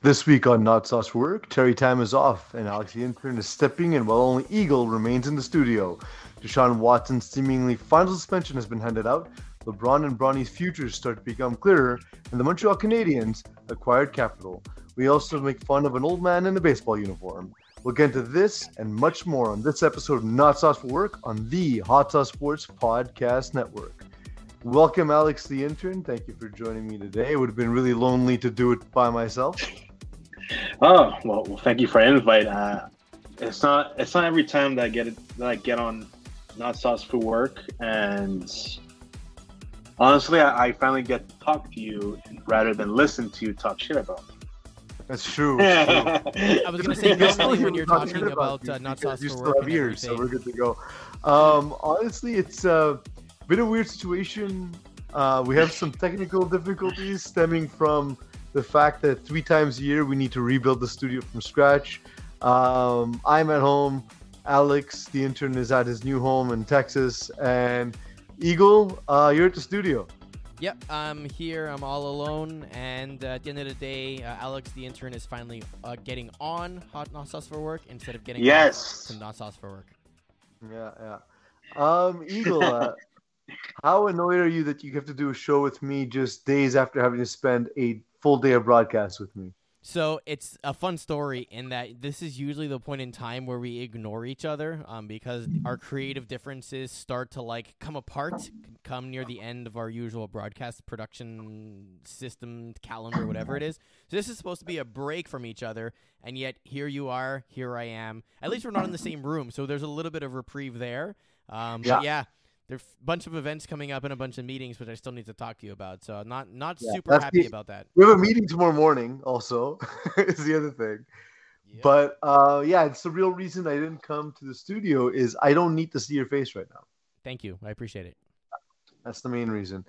This week on Not Sauce for Work, Terry Time is off, and Alex the intern is stepping in while only Eagle remains in the studio. Deshaun Watson's seemingly final suspension has been handed out. LeBron and Bronny's futures start to become clearer, and the Montreal Canadiens acquired capital. We also make fun of an old man in a baseball uniform. We'll get into this and much more on this episode of Not Sauce for Work on the Hot Sauce Sports Podcast Network. Welcome, Alex the intern. Thank you for joining me today. It would have been really lonely to do it by myself. Oh well, well thank you for the invite. Uh, it's not it's not every time that I get it that I get on not sauce for work, and honestly, I, I finally get to talk to you rather than listen to you talk shit about me. That's true. I was going to say, especially when you're talking about uh, not sauce you for still work. have and ears, so we're good to go. Um, honestly, it's uh, been a weird situation. Uh, we have some technical difficulties stemming from the fact that three times a year we need to rebuild the studio from scratch. Um, I'm at home. Alex, the intern, is at his new home in Texas, and Eagle, uh, you're at the studio. Yep, I'm here. I'm all alone, and uh, at the end of the day, uh, Alex, the intern, is finally uh, getting on Hot Not Sauce for Work instead of getting Yes. off to Not Sauce for Work. Yeah, yeah. Um, Eagle, uh, how annoyed are you that you have to do a show with me just days after having to spend a full day of broadcast with me? So it's a fun story in that this is usually the point in time where we ignore each other um, because our creative differences start to like come apart, come near the end of our usual broadcast production system calendar, whatever it is. So this is supposed to be a break from each other, and yet here you are, here I am. At least we're not in the same room, so there's a little bit of reprieve there. Um, Yeah. But There's a bunch of events coming up and a bunch of meetings, which I still need to talk to you about. So I'm not not Yeah, super happy the- about that. We have a meeting tomorrow morning, also, is the other thing. Yep. But uh, yeah, it's the real reason I didn't come to the studio is I don't need to see your face right now. Thank you, I appreciate it. That's the main reason.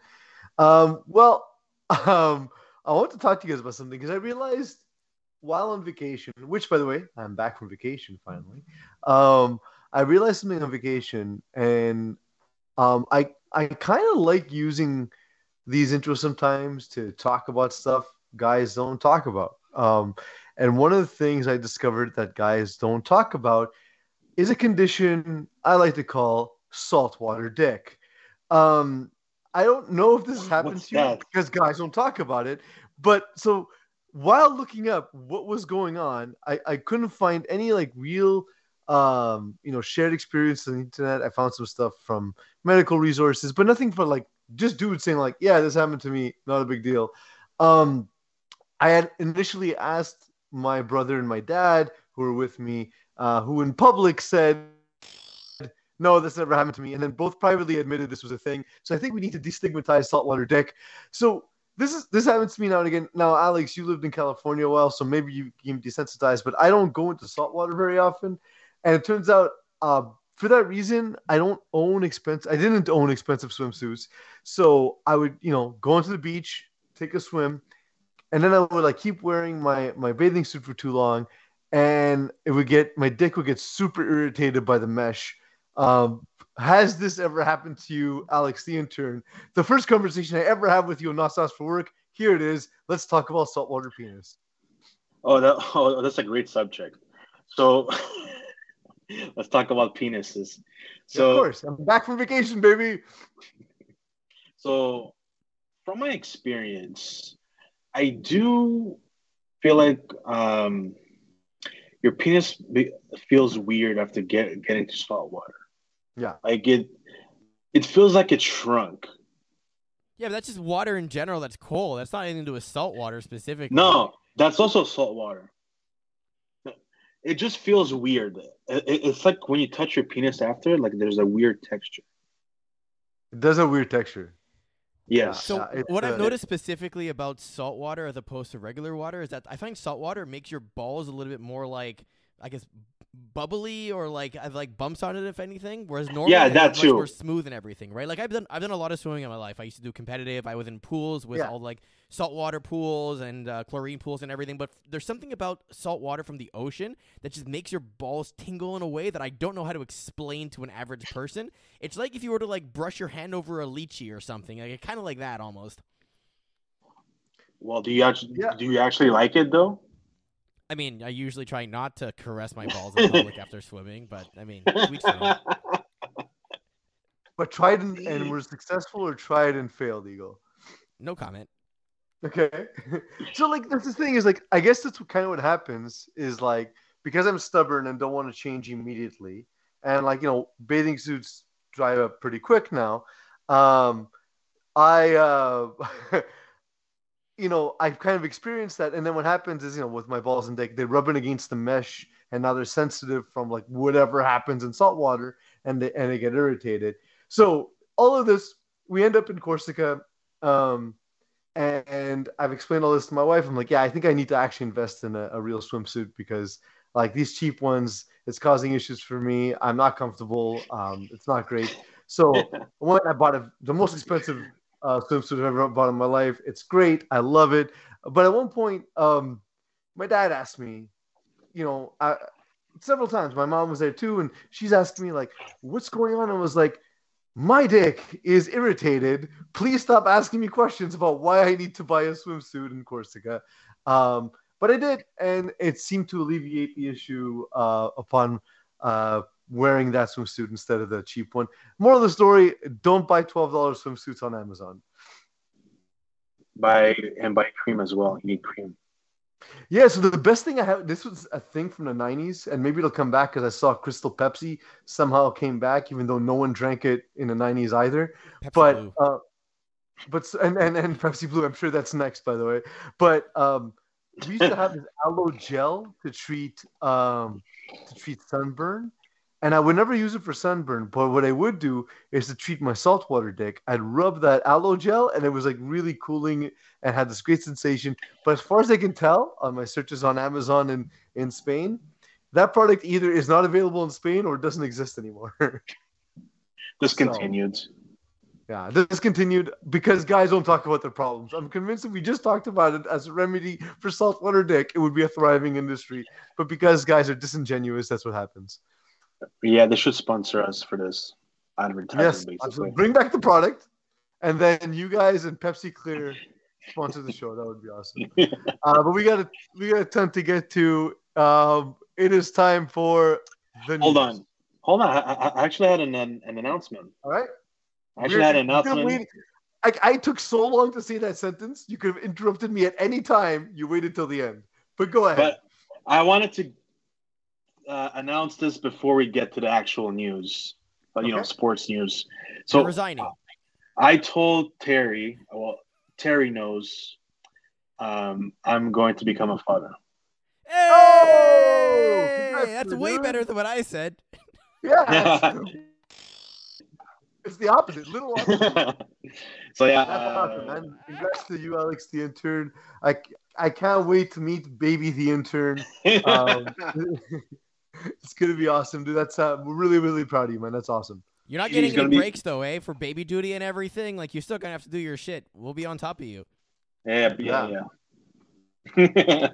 Um, well, um, I want to talk to you guys about something because I realized while on vacation, which by the way, I'm back from vacation finally. Um, I realized something on vacation, and um, I I kind of like using these intros sometimes to talk about stuff guys don't talk about. Um, and one of the things I discovered that guys don't talk about is a condition I like to call saltwater dick. Um, I don't know if this happens to you because guys don't talk about it. But so while looking up what was going on, I, I couldn't find any like real um you know shared experience on the internet. I found some stuff from medical resources, but nothing for like just dudes saying like, yeah, this happened to me, not a big deal. Um I had initially asked my brother and my dad who were with me, uh, who in public said no, this never happened to me. And then both privately admitted this was a thing. So I think we need to destigmatize saltwater dick. So this is this happens to me now and again. Now, Alex, you lived in California a while, so maybe you became desensitized, but I don't go into saltwater very often. And it turns out, uh, for that reason, I don't own expensive. I didn't own expensive swimsuits, so I would, you know, go into the beach, take a swim, and then I would like keep wearing my my bathing suit for too long, and it would get my dick would get super irritated by the mesh. Um, has this ever happened to you, Alex the intern? The first conversation I ever had with you on Not Sauce for Work. Here it is. Let's talk about saltwater penis. Oh, that, oh, that's a great subject. So let's talk about penises. So of course, I'm back from vacation, baby. So, from my experience, I do feel like um, your penis be- feels weird after get, getting to salt water. Yeah. Like it, it feels like it shrunk. Yeah, but that's just water in general that's cold. That's not anything to do with salt water specifically. No, that's also salt water. It just feels weird. It- it- it's like when you touch your penis after, like there's a weird texture. It does a weird texture. Yeah. So Yeah, it's, what I've uh, noticed specifically about salt water as opposed to regular water is that I find salt water makes your balls a little bit more like I guess bubbly or like I've like bumps on it if anything. Whereas normally Yeah, it's that much too. more smooth and everything, right? Like I've done I've done a lot of swimming in my life. I used to do competitive. I was in pools with Yeah. all like saltwater pools and uh, chlorine pools and everything. But there's something about salt water from the ocean that just makes your balls tingle in a way that I don't know how to explain to an average person. It's like if you were to like brush your hand over a lychee or something. Like kind of like that almost. well, do you actually Yeah. do you actually like it though? I mean, I usually try not to caress my balls in public after swimming, but I mean, each their own. But tried and, and were successful or tried and failed, Eagle? no comment. Okay. so like that's the thing is like I guess that's what kind of what happens is like because I'm stubborn and don't want to change immediately, and like you know bathing suits dry up pretty quick now. Um, I uh, you know I've kind of experienced that, and then what happens is you know with my balls and dick they rub it against the mesh, and now they're sensitive from like whatever happens in salt water, and they and they get irritated. So all of this we end up in Corsica. Um, and I've explained all this to my wife. I'm like, yeah, I think I need to actually invest in a, a real swimsuit because like these cheap ones, it's causing issues for me. I'm not comfortable. Um, it's not great. So one, I bought a, the most expensive uh, swimsuit I've ever bought in my life. It's great. I love it. But at one point, um, my dad asked me, you know, I, several times. My mom was there too, and she's asking me like, "What's going on?" I was like, my dick is irritated. Please stop asking me questions about why I need to buy a swimsuit in Corsica. Um, but I did, and it seemed to alleviate the issue uh, upon uh, wearing that swimsuit instead of the cheap one. More of the story: don't buy twelve dollars swimsuits on Amazon. Buy and buy cream as well. You need cream. Yeah, so the best thing I have this was a thing from the '90s, and maybe it'll come back because I saw Crystal Pepsi somehow came back, even though no one drank it in the '90s either. Pepsi but uh, but s- and, and and Pepsi Blue, I'm sure that's next, by the way. But um, we used to have this aloe gel to treat um to treat sunburn, and I would never use it for sunburn. But what I would do is to treat my saltwater dick. I'd rub that aloe gel, and it was like really cooling and had this great sensation. But as far as I can tell on my searches on Amazon and in Spain, that product either is not available in Spain or doesn't exist anymore. Discontinued. Yeah, discontinued because guys don't talk about their problems. I'm convinced if we just talked about it as a remedy for saltwater dick, it would be a thriving industry. But because guys are disingenuous, that's what happens. Yeah, they should sponsor us for this advertising, Yes, basically. absolutely. bring back the product, and then you guys and Pepsi Clear sponsor the show. That would be awesome. Uh, but we got a we got a ton to get to. Um, it is time for the Hold news. on. Hold on. I, I actually had an, an, an announcement. All right. I actually had an announcement. I, I took so long to say that sentence. You could have interrupted me at any time. You waited till the end. But go ahead. But I wanted to uh, announce this before we get to the actual news, uh, you know, sports news. You're So resigning. I told Terry, well, Terry knows um, I'm going to become a father. Oh! Hey! Congrats, That's dude. way better than what I said. yeah. it's the opposite. Little opposite. so yeah, That's awesome, uh, man. Congrats to you, Alex the intern. I, I can't wait to meet baby the intern. Um, it's gonna be awesome, dude. That's uh, we're really really proud of you, man. That's awesome. You're not getting gonna any be- breaks though, eh? For baby duty and everything. Like you're still gonna have to do your shit. We'll be on top of you. yeah, yeah, yeah.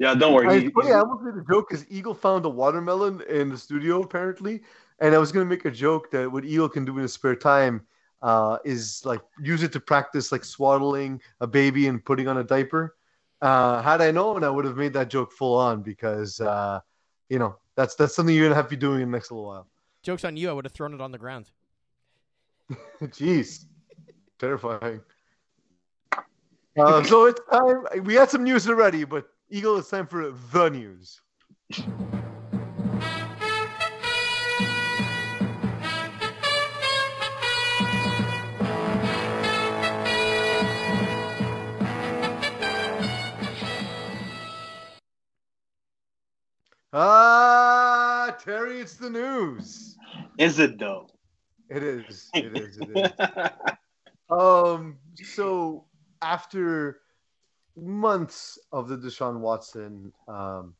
yeah, don't I, worry. it's funny, I almost made a joke because Eagle found a watermelon in the studio apparently, and I was gonna make a joke that what Eagle can do in his spare time uh, is like use it to practice like swaddling a baby and putting on a diaper. Uh, had I known, I would have made that joke full on because uh, you know that's that's something you're gonna have to be doing in the next little while. Joke's on you. I would have thrown it on the ground. Jeez, terrifying. Uh, so it's time. We had some news already, but Eagle, it's time for the news. Ah, Terry, it's the news. Is it though? It is. It is. It is. Um, so after months of the Deshaun Watson, um,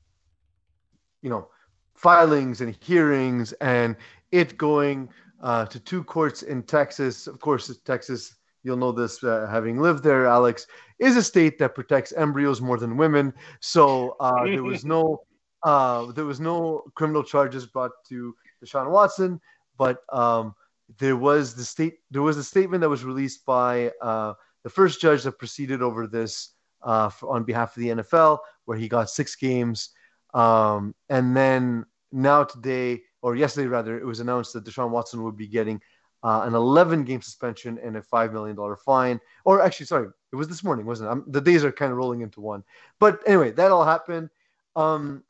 you know, filings and hearings and it going uh, to two courts in Texas, of course, Texas, you'll know this uh, having lived there, Alex, is a state that protects embryos more than women. So uh, there was no, uh, there was no criminal charges brought to Deshaun Watson, but um, there was the state there was a statement that was released by uh, the first judge that proceeded over this uh, for, on behalf of the NFL, where he got six games. Um, and then now today, or yesterday rather, it was announced that Deshaun Watson would be getting uh, an 11 game suspension and a $5 million fine. Or actually, sorry, it was this morning, wasn't it? I'm, the days are kind of rolling into one. But anyway, that all happened. Um,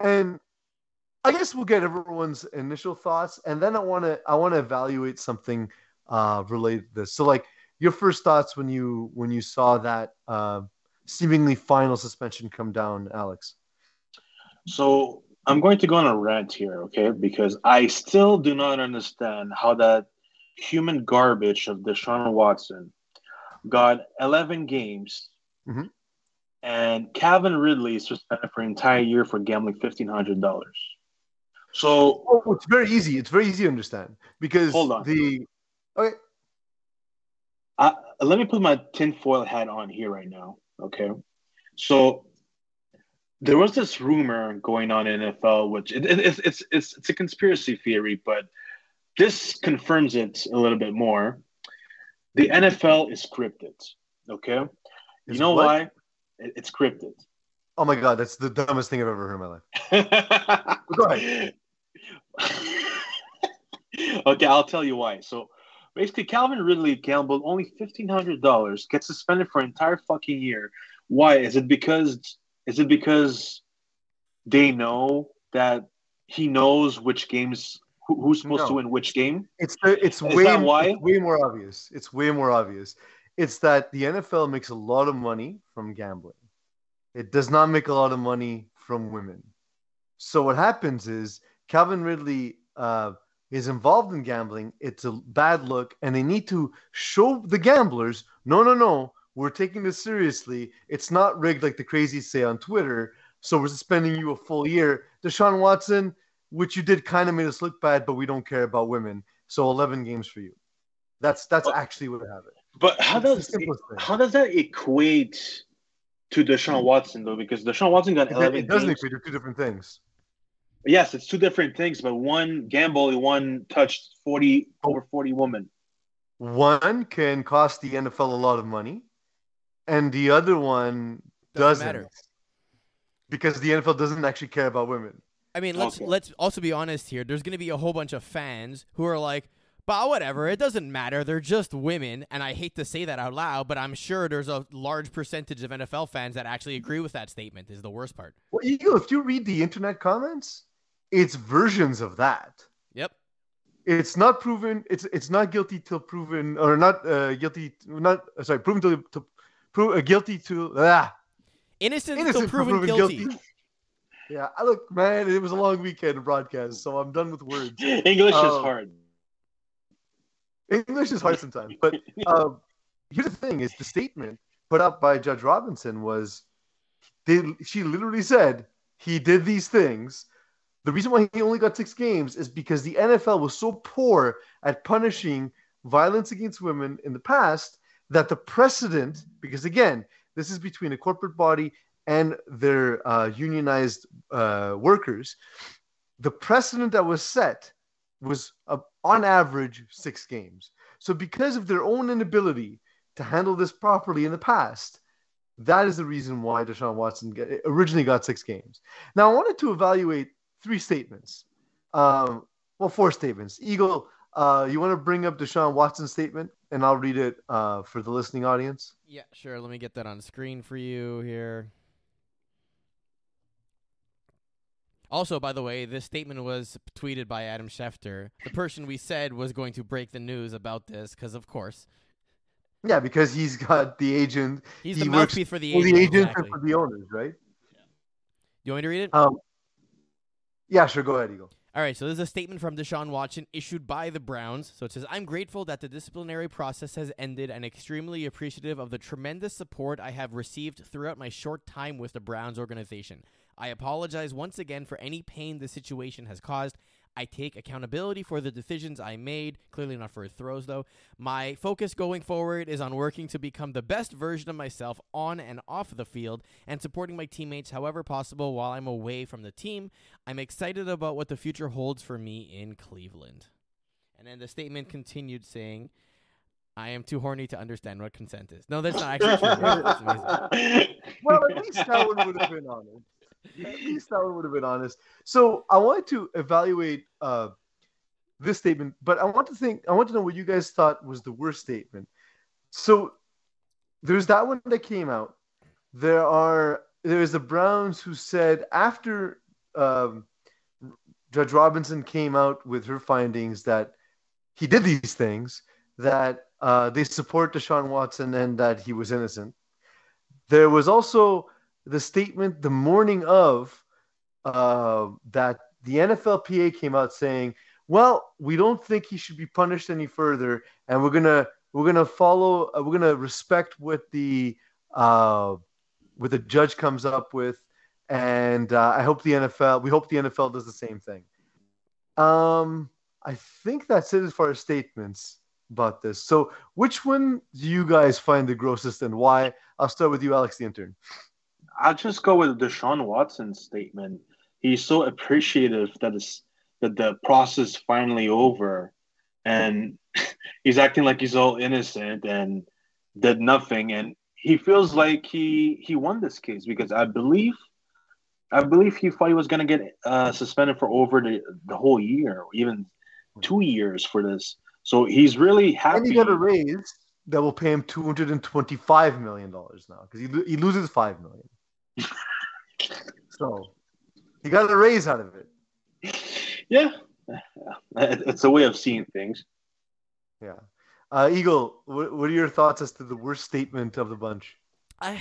and I guess we'll get everyone's initial thoughts, and then I want to I want to evaluate something uh, related to this. So, like your first thoughts when you when you saw that uh, seemingly final suspension come down, Alex. So I'm going to go on a rant here, okay? Because I still do not understand how that human garbage of Deshaun Watson got 11 games, mm-hmm. And Calvin Ridley is suspended for an entire year for gambling $1,500. So oh, it's very easy. It's very easy to understand because hold on. the okay. Uh, let me put my tinfoil hat on here right now. Okay, so there was this rumor going on in NFL, which it, it, it's, it's it's it's a conspiracy theory, but this confirms it a little bit more. The NFL is scripted. Okay, you know what? why? It- it's scripted. Oh my god, that's the dumbest thing I've ever heard in my life. Go ahead. okay, I'll tell you why. So basically, Calvin Ridley gambled only fifteen hundred dollars, gets suspended for an entire fucking year. Why? Is it because? Is it because they know that he knows which games who, who's supposed to No. win which game? It's it's Is way why? it's way more obvious. It's way more obvious. It's that the NFL makes a lot of money from gambling. It does not make a lot of money from women. So what happens is Calvin Ridley uh, is involved in gambling. It's a bad look, and they need to show the gamblers, no, no, no, we're taking this seriously. It's not rigged like the crazies say on Twitter. So we're suspending you a full year. Deshaun Watson, which you did kind of made us look bad, but we don't care about women. So 11 games for you. That's that's actually what happened. But how does simplest thing. how does that equate to Deshaun Watson though? Because Deshaun Watson got It, eleven. it doesn't games. equate. They're two different things. Yes, it's two different things, but one gamble, one touched forty oh. over forty women. One can cost the NFL a lot of money, and the other one Doesn't doesn't, matter. because the NFL doesn't actually care about women. I mean, let's Okay. let's also be honest here. There's going to be a whole bunch of fans who are like, "But whatever, it doesn't matter. They're just women." And I hate to say that out loud, but I'm sure there's a large percentage of NFL fans that actually agree with that statement. Is the worst part. Well, you if you read the internet comments, it's versions of that. Yep. It's not proven. It's it's not guilty till proven, or not uh, guilty. Not uh, sorry, proven to to prove uh, guilty to ah, Innocent, innocent until till proven, guilty. Yeah, I look, man. It was a long weekend of broadcast, so I'm done with words. English is Oh. hard. English is hard sometimes, but um, here's the thing: is the statement put up by Judge Robinson was they she literally said he did these things. The reason why he only got six games is because the NFL was so poor at punishing violence against women in the past that the precedent, because again, this is between a corporate body and their uh, unionized uh, workers, the precedent that was set was uh, on average six games. So, because of their own inability to handle this properly in the past, that is the reason why Deshaun Watson get, originally got six games. Now, I wanted to evaluate three statements. Um, well, four statements. Eagle, uh, you want to bring up Deshaun Watson's statement, and I'll read it uh, for the listening audience. Yeah, sure. Let me get that on screen for you here. Also, by the way, this statement was tweeted by Adam Schefter, the person we said was going to break the news about this, because of course Yeah, because he's got the agent, he's He the works mouthpiece for the for the agent exactly. and for the owners, right? You want me to read it? Um, yeah, sure. Go ahead, Eagle. All right, so this is a statement from Deshaun Watson issued by the Browns. So it says, I'm grateful that the disciplinary process has ended and extremely appreciative of the tremendous support I have received throughout my short time with the Browns organization. I apologize once again for any pain the situation has caused. I take accountability for the decisions I made, clearly not for his throws though. My focus going forward is on working to become the best version of myself on and off the field and supporting my teammates however possible while I'm away from the team. I'm excited about what the future holds for me in Cleveland. And then the statement continued saying, I am too horny to understand what consent is. No, that's not actually true. That's. Well, at least that one would have been honest. At least that one would have been honest. So I wanted to evaluate uh, this statement, but I want to think. I want to know what you guys thought was the worst statement. So there's that one that came out. There are there's the Browns who said after um, Judge Robinson came out with her findings that he did these things, that uh, they support Deshaun Watson and that he was innocent. There was also the statement the morning of uh, that the NFLPA came out saying, "Well, we don't think he should be punished any further, and we're gonna we're gonna follow uh, we're gonna respect what the uh, what the judge comes up with, and uh, I hope the NFL we hope the NFL does the same thing." Um, I think that's it as far as statements about this. So, which one do you guys find the grossest and why? I'll start with you, Alex, the intern. I'll just go with Deshaun Watson's statement. He's so appreciative that this, that the process finally over, and he's acting like he's all innocent and did nothing, and he feels like he he won this case because I believe, I believe he thought he was gonna get uh, suspended for over the, the whole year, or even two years for this. So he's really happy. And he got a raise that will pay him two hundred and twenty-five million dollars now because he, he loses five million. So he got a raise out of it. Yeah, it's a way of seeing things. Yeah. Uh, Eagle, what, what are your thoughts as to the worst statement of the bunch? I,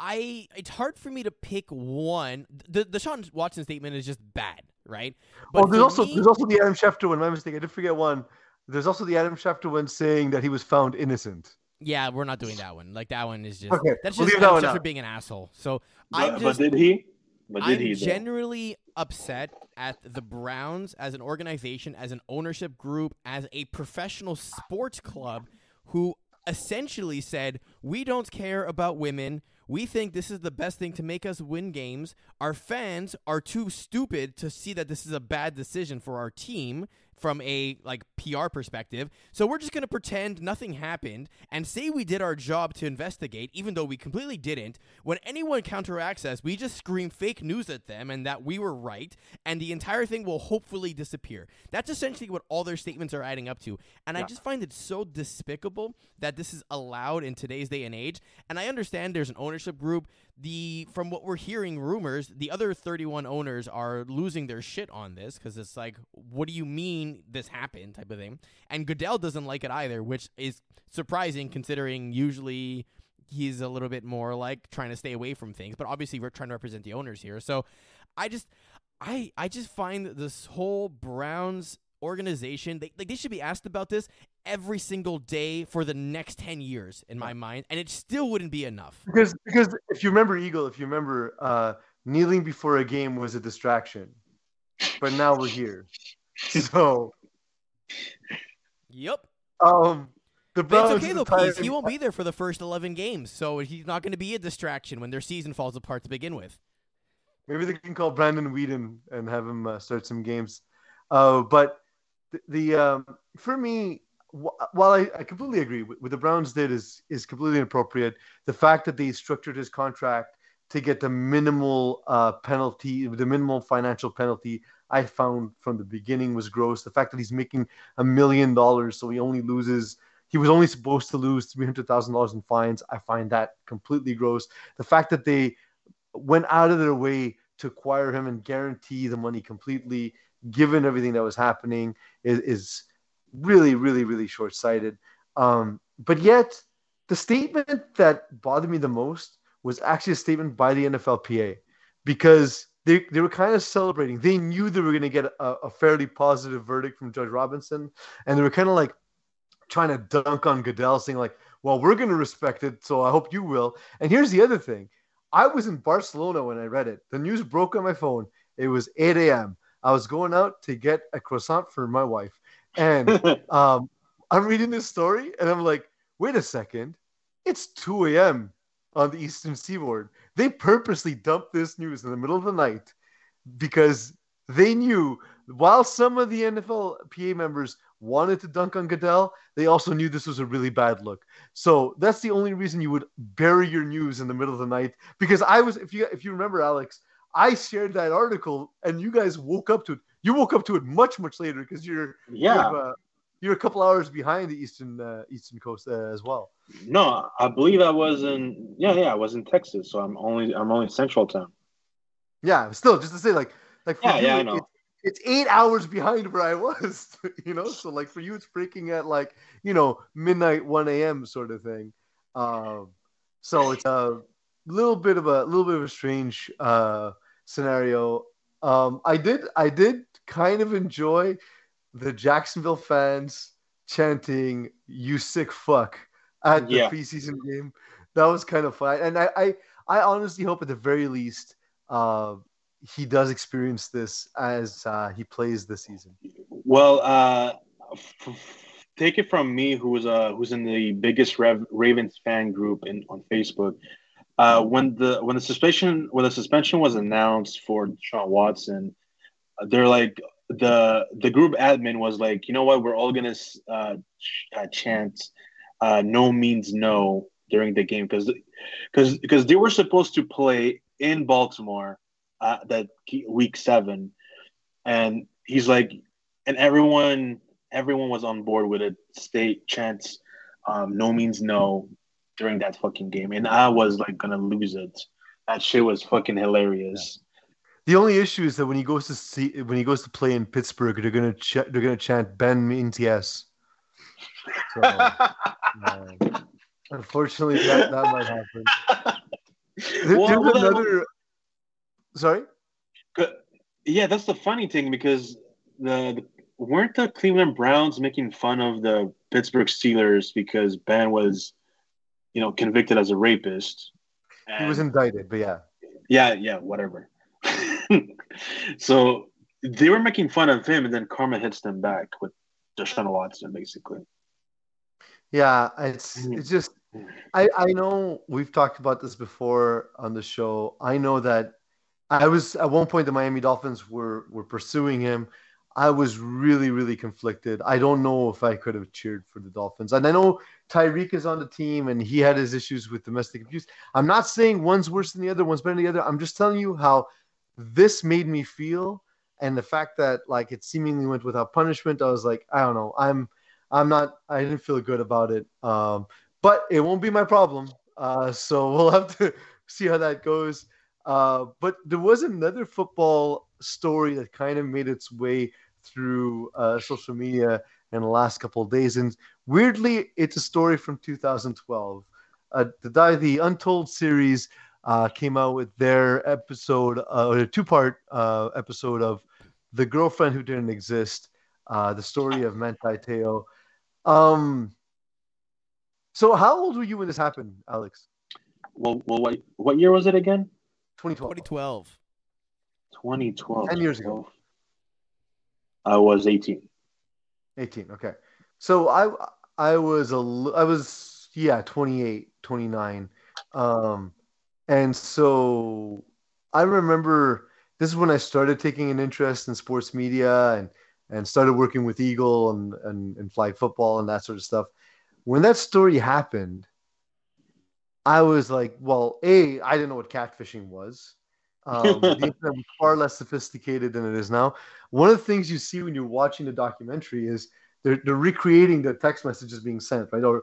I, it's hard for me to pick one. The the Sean Watson statement is just bad, right? oh, there's also me- there's also the Adam Schefter one. My mistake. I did forget one. There's also the Adam Schefter one saying that he was found innocent. Yeah, we're not doing that one. Like that one is just Okay, that's we'll just leave that Adam one Schefter out. being an asshole. So But, I'm but did he? But did I'm he? though? generally upset at the Browns as an organization, as an ownership group, as a professional sports club who essentially said, We don't care about women. We think this is the best thing to make us win games. Our fans are too stupid to see that this is a bad decision for our team from a like PR perspective. So we're just going to pretend nothing happened and say we did our job to investigate even though we completely didn't. When anyone counteracts us, we just scream fake news at them and that we were right and the entire thing will hopefully disappear. That's essentially what all their statements are adding up to. And I just find it so despicable that this is allowed in today's day and age. And I understand there's an ownership group. The from what we're hearing rumors, the other 31 owners are losing their shit on this because it's like, what do you mean this happened type of thing. And Goodell doesn't like it either, which is surprising considering usually he's a little bit more like trying to stay away from things. But obviously we're trying to represent the owners here. So I just I I just find this whole Browns organization they like they should be asked about this every single day for the next 10 years in my mind and it still wouldn't be enough Because because if you remember Eagle, if you remember, uh, kneeling before a game was a distraction, but now we're here. So yep um, the Browns. it's okay though retiring- he won't be there for the first 11 games so he's not going to be a distraction when their season falls apart to begin with Maybe they can call Brandon Weeden and have him uh, start some games. Uh, but the, the um, for me, while I, I completely agree with what the Browns did is is completely inappropriate. The fact that they structured his contract to get the minimal uh, penalty, the minimal financial penalty, I found from the beginning was gross. The fact that he's making a million dollars, so he only loses. He was only supposed to lose three hundred thousand dollars in fines. I find that completely gross. The fact that they went out of their way to acquire him and guarantee the money completely, given everything that was happening, is, is really, really, really short sighted. Um, but yet, the statement that bothered me the most was actually a statement by the NFLPA because they, they were kind of celebrating. They knew they were going to get a, a fairly positive verdict from Judge Robinson, and they were kind of like trying to dunk on Goodell, saying, like, well, we're going to respect it, so I hope you will. And here's the other thing I was in Barcelona when I read it. The news broke on my phone. It was 8 a.m. I was going out to get a croissant for my wife. And um, I'm reading this story and I'm like, wait a second. It's 2 a.m. on the Eastern Seaboard. They purposely dumped this news in the middle of the night because they knew while some of the NFL PA members wanted to dunk on Goodell, they also knew this was a really bad look. So that's the only reason you would bury your news in the middle of the night. Because I was, if you if you remember, Alex, I shared that article and you guys woke up to it. You woke up to it much much later because you're Yeah. you're, uh, you're a couple hours behind the eastern uh, eastern coast uh, as well. No, I believe I was in. Yeah, yeah, I was in Texas, so I'm only I'm only Central Time. Yeah, still, just to say, like, like for Yeah, you, yeah, I know. It's, it's eight hours behind where I was, you know. So like for you, it's breaking at like you know midnight, one a.m. sort of thing. Um, so it's a little bit of a little bit of a strange uh, scenario. Um, I did I did kind of enjoy the Jacksonville fans chanting "You sick fuck" at the Yeah. preseason game. That was kind of fun, and I I, I honestly hope at the very least uh, he does experience this as uh, he plays this season. Well, uh, f- take it from me, who's uh who's in the biggest Rev- Ravens fan group in on Facebook. Uh, when the when the suspension when the suspension was announced for Sean Watson, they're like the the group admin was like, you know what, we're all gonna uh, uh, chant uh, "No means no" during the game because because because they were supposed to play in Baltimore uh, that week seven, and he's like, and everyone everyone was on board with it. State chants um, "No means no" during that fucking game, and I was like gonna lose it. That shit was fucking hilarious. The only issue is that when he goes to see when he goes to play in Pittsburgh, they're gonna ch- they're gonna chant Ben means yes. So, uh, unfortunately, that, that might happen. There- Well, there's well, that- another. Sorry. Yeah, that's the funny thing because the, the weren't the Cleveland Browns making fun of the Pittsburgh Steelers because Ben was, you know, convicted as a rapist. He was indicted, but yeah. yeah, yeah, whatever. So they were making fun of him, and then karma hits them back with Deshaun Watson, basically. Yeah, it's Mhm. it's just I I know we've talked about this before on the show. I know that I was at one point the Miami Dolphins were were pursuing him. I was really really conflicted. I don't know if I could have cheered for the Dolphins. And I know Tyreek is on the team and he had his issues with domestic abuse. I'm not saying one's worse than the other, one's better than the other. I'm just telling you how this made me feel and the fact that like it seemingly went without punishment. I was like, I don't know. I'm I'm not. I didn't feel good about it. Um, but it won't be my problem. Uh, so we'll have to see how that goes. Uh, but there was another football story that kind of made its way through uh, social media in the last couple of days, and weirdly, it's a story from 2012. Uh, the the Untold series uh, came out with their episode, uh, a two-part uh, episode of the girlfriend who didn't exist. Uh, the story of Manti Teo. Um, so how old were you when this happened, Alex? Well, well, what what year was it again? 2012. 2012. 2012. 10 years ago. I was 18. 18. Okay. So I I was a I was yeah, 28, 29. Um and so I remember this is when I started taking an interest in sports media and and started working with Eagle and and, and flag football and that sort of stuff. When that story happened, I was like, well, A, I didn't know what catfishing was. Um, the internet was far less sophisticated than it is now. One of the things you see when you're watching the documentary is they're, they're recreating the text messages being sent, right? Or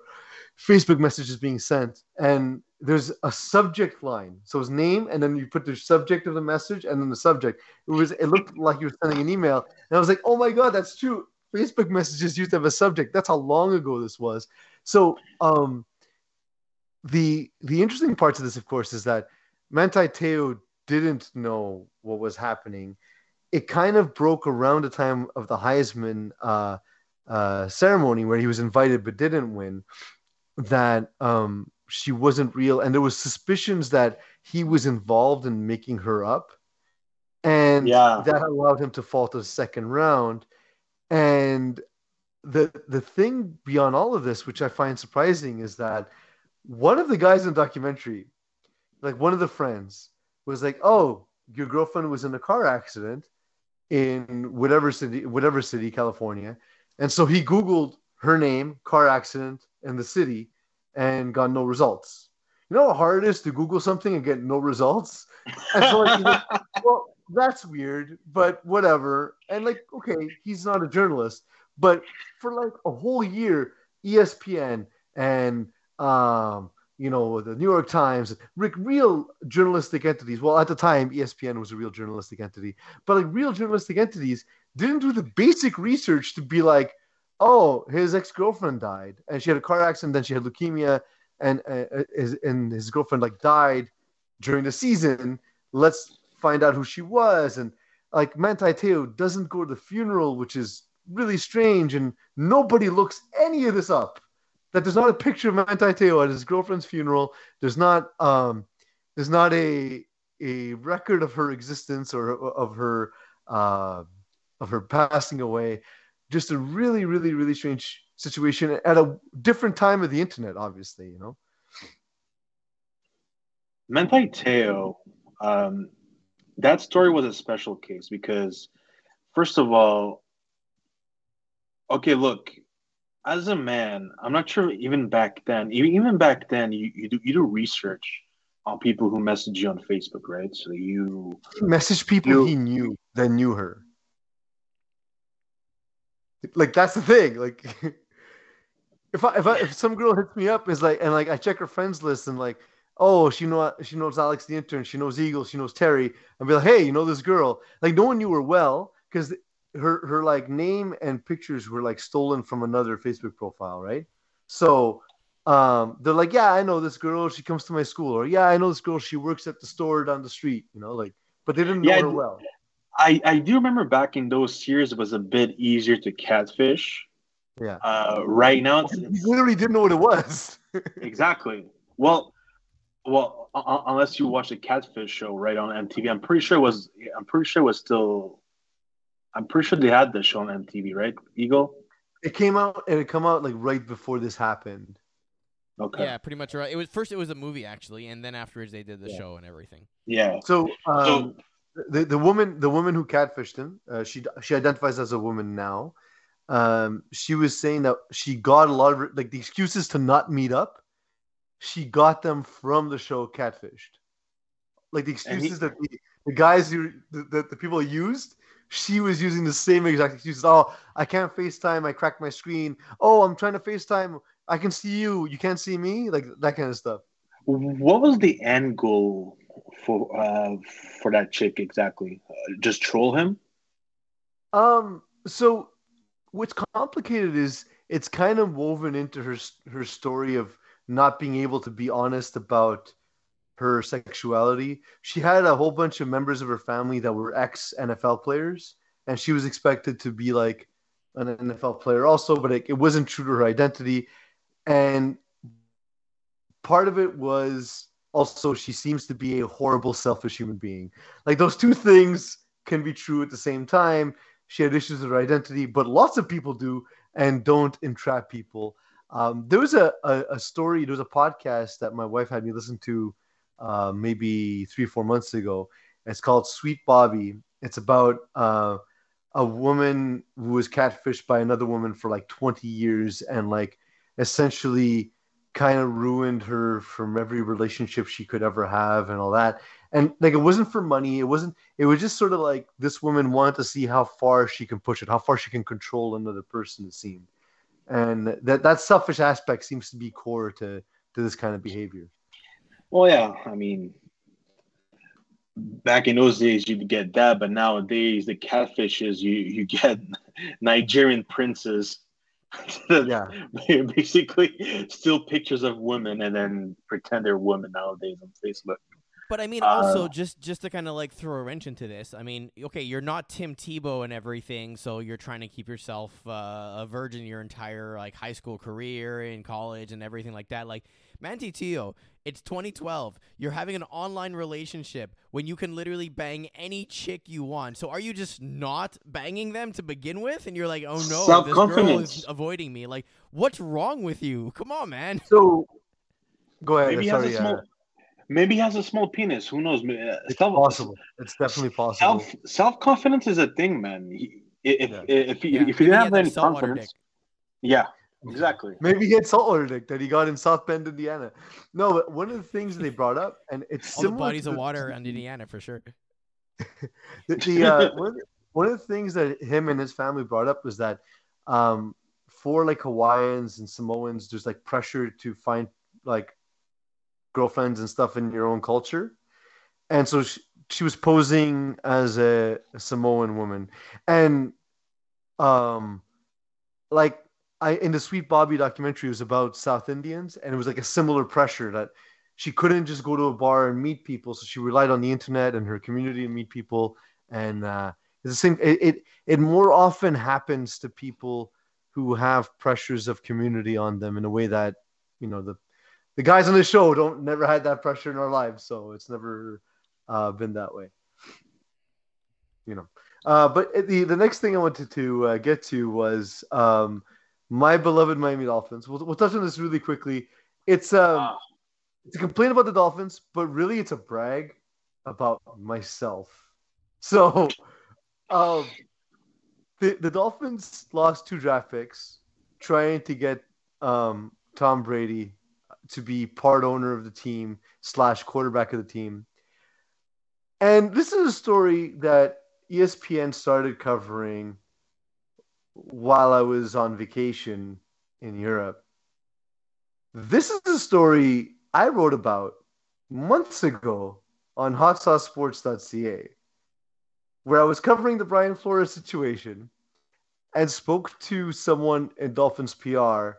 Facebook messages being sent. And there's a subject line. So his name, and then you put the subject of the message and then the subject. It was it looked like you were sending an email. And I was like, oh my God, that's true. Facebook messages used to have a subject. That's how long ago this was. So um the the interesting part of this, of course, is that Manti Teo didn't know what was happening. It kind of broke around the time of the Heisman uh, uh, ceremony where he was invited but didn't win. That um, she wasn't real, and there was suspicions that he was involved in making her up, and Yeah. that allowed him to fall to the second round. And the the thing beyond all of this, which I find surprising, is that one of the guys in the documentary, like one of the friends, was like, "Oh, your girlfriend was in a car accident in whatever city, whatever city, California, And so he Googled her name, car accident, and the city, and got no results. You know how hard it is to Google something and get no results? And so like, like, well, that's weird, but whatever. And like, okay, he's not a journalist, but for like a whole year, ESPN and um, you know, the New York Times, like real journalistic entities. Well, at the time, ESPN was a real journalistic entity, but like real journalistic entities didn't do the basic research to be like, oh, his ex girlfriend died, and she had a car accident, then she had leukemia, and uh, his, and his girlfriend like died during the season. Let's find out who she was, and like Manti Teo doesn't go to the funeral, which is really strange, and nobody looks any of this up that there's not a picture of Manti Teo at his girlfriend's funeral. There's not um, there's not a a record of her existence or of her uh, of her passing away. Just a really, really, really strange situation at a different time of the internet. Obviously, you know. Manti Teo, um, that story was a special case because, first of all, okay, look, as a man, I'm not sure even back then, even even back then, you, you do you do research on people who message you on Facebook, right? So you Message people You- he knew that knew her. Like that's the thing. Like if I, if I, if some girl hits me up is like and like I check her friends list and like oh she know she knows Alex the intern she knows Eagle she knows Terry and be like hey you know this girl. Like no one knew her well because her her like name and pictures were like stolen from another Facebook profile right? So um they're like yeah I know this girl she comes to my school or yeah I know this girl she works at the store down the street you know like but they didn't know Yeah, her well I, I do remember back in those years it was a bit easier to catfish. yeah Uh, right now, it's, you literally didn't know what it was exactly. Well, well, u- u- unless you watch the Catfish show right on MTV, I'm pretty sure it was. I'm pretty sure it was still. I'm pretty sure they had the show on MTV, right? Eagle. it came out and it come out like right before this happened Okay. Yeah, pretty much right. It was first it was a movie actually, and then afterwards they did the Yeah. show and everything. Yeah. So, um, the the woman the woman who catfished him, uh, she she identifies as a woman now. Um, she was saying that she got a lot of like the excuses to not meet up. She got them from the show Catfished, like the And he- excuses that the, the guys who that the, the people used. She was using the same exact excuses. Oh, I can't FaceTime. I cracked my screen. Oh, I'm trying to FaceTime. I can see you. You can't see me. Like that kind of stuff. What was the end goal for uh for that chick exactly? Uh, just troll him. Um. So, what's complicated is it's kind of woven into her her story of not being able to be honest about her sexuality. She had a whole bunch of members of her family that were ex NFL players, and she was expected to be like an NFL player also, but it, it wasn't true to her identity. And part of it was also she seems to be a horrible, selfish human being. Like those two things can be true at the same time. She had issues with her identity, but lots of people do and don't entrap people. Um, there was a, a, a story, there was a podcast that my wife had me listen to uh, maybe three, or four months ago. It's called Sweet Bobby. It's about uh, a woman who was catfished by another woman for like 20 years and like essentially kind of ruined her from every relationship she could ever have and all that. And like it wasn't for money. It wasn't. It was just sort of like this woman wanted to see how far she can push it, how far she can control another person. It seemed, and that that selfish aspect seems to be core to to this kind of behavior. Well, yeah. I mean, back in those days, you'd get that, but nowadays, the catfishes you you get Nigerian princes. Yeah. basically still pictures of women and then pretend they're women nowadays on Facebook. But I mean, Uh, also just just to kind of like throw a wrench into this. I mean, okay, you're not Tim Tebow and everything, so you're trying to keep yourself uh, a virgin your entire like high school career in college and everything like that. Like Manti Teo, it's 2012. You're having an online relationship when you can literally bang any chick you want. So are you just not banging them to begin with? And you're like, oh no, this girl is avoiding me. Like, what's wrong with you? Come on, man. So go ahead. Maybe he has Sorry, a small. uh, Maybe he has a small penis. Who knows? Uh, it's Self- possible. It's definitely possible. Self self confidence is a thing, man. If Yeah. if you Yeah, if you didn't have any confidence, dick. yeah, exactly. Maybe he had salt saltwater dick that he got in South Bend, Indiana. No, but one of the things they brought up, and it's All the similar bodies to of the- water in Indiana for sure. the, the, uh, one, of the, one of the things that him and his family brought up was that um, for like Hawaiians and Samoans, there's like pressure to find like girlfriends and stuff in your own culture, and so she, she was posing as a, a Samoan woman, and um, like I in the Sweet Bobby documentary was about South Indians, and it was like a similar pressure that she couldn't just go to a bar and meet people, so she relied on the internet and her community to meet people. And uh, it's the same. It, it it more often happens to people who have pressures of community on them in a way that you know the the guys on the show don't never had that pressure in our lives, so it's never uh, been that way. You know. Uh, but the the next thing I wanted to uh, get to was um, my beloved Miami Dolphins. We'll, we'll touch on this really quickly. It's um, Ah, it's a complaint about the Dolphins, but really it's a brag about myself. So, um, the the Dolphins lost two draft picks trying to get um, Tom Brady to be part owner of the team slash quarterback of the team. And this is a story that ESPN started covering while I was on vacation in Europe. This is a story I wrote about months ago on hotsaucesports.ca, where I was covering the Brian Flores situation and spoke to someone in Dolphins PR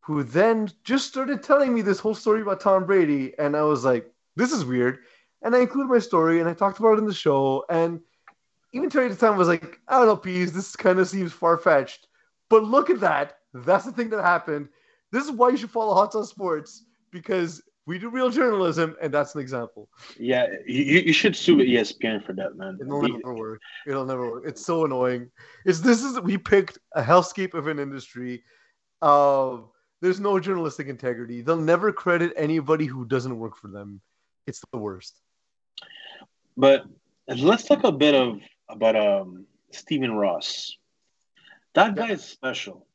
who then just started telling me this whole story about Tom Brady. And I was like, this is weird. And I included my story and I talked about it in the show. And even the time was like, I don't know, Pease, this kind of seems far fetched. But look at that. That's the thing that happened. This is why you should follow Hot Sauce Sports because we do real journalism, and that's an example. yeah, you, you should sue ESPN for that, man. It'll We- never work. It'll never work. It's so annoying. It's this is we picked a hellscape of an industry. Uh, there's no journalistic integrity. They'll never credit anybody who doesn't work for them. It's the worst. But let's talk a bit of about um Stephen Ross. That guy is special.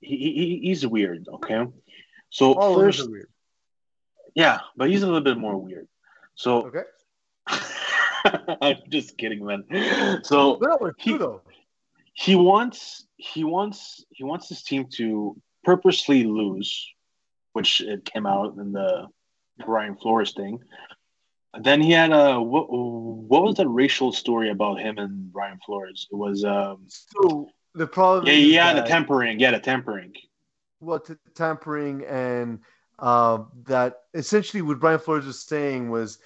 He, he he's weird. Okay, so All first, weird. yeah, but he's a little bit more weird. So Okay, I'm just kidding, man. So He- though. he wants he wants he wants his team to purposely lose, which it came out in the Brian Flores thing. Then he had a what, what was that racial story about him and Brian Flores? It was um So the problem. yeah yeah the tempering yeah the tempering well, t- tampering and uh, that essentially what Brian Flores was saying was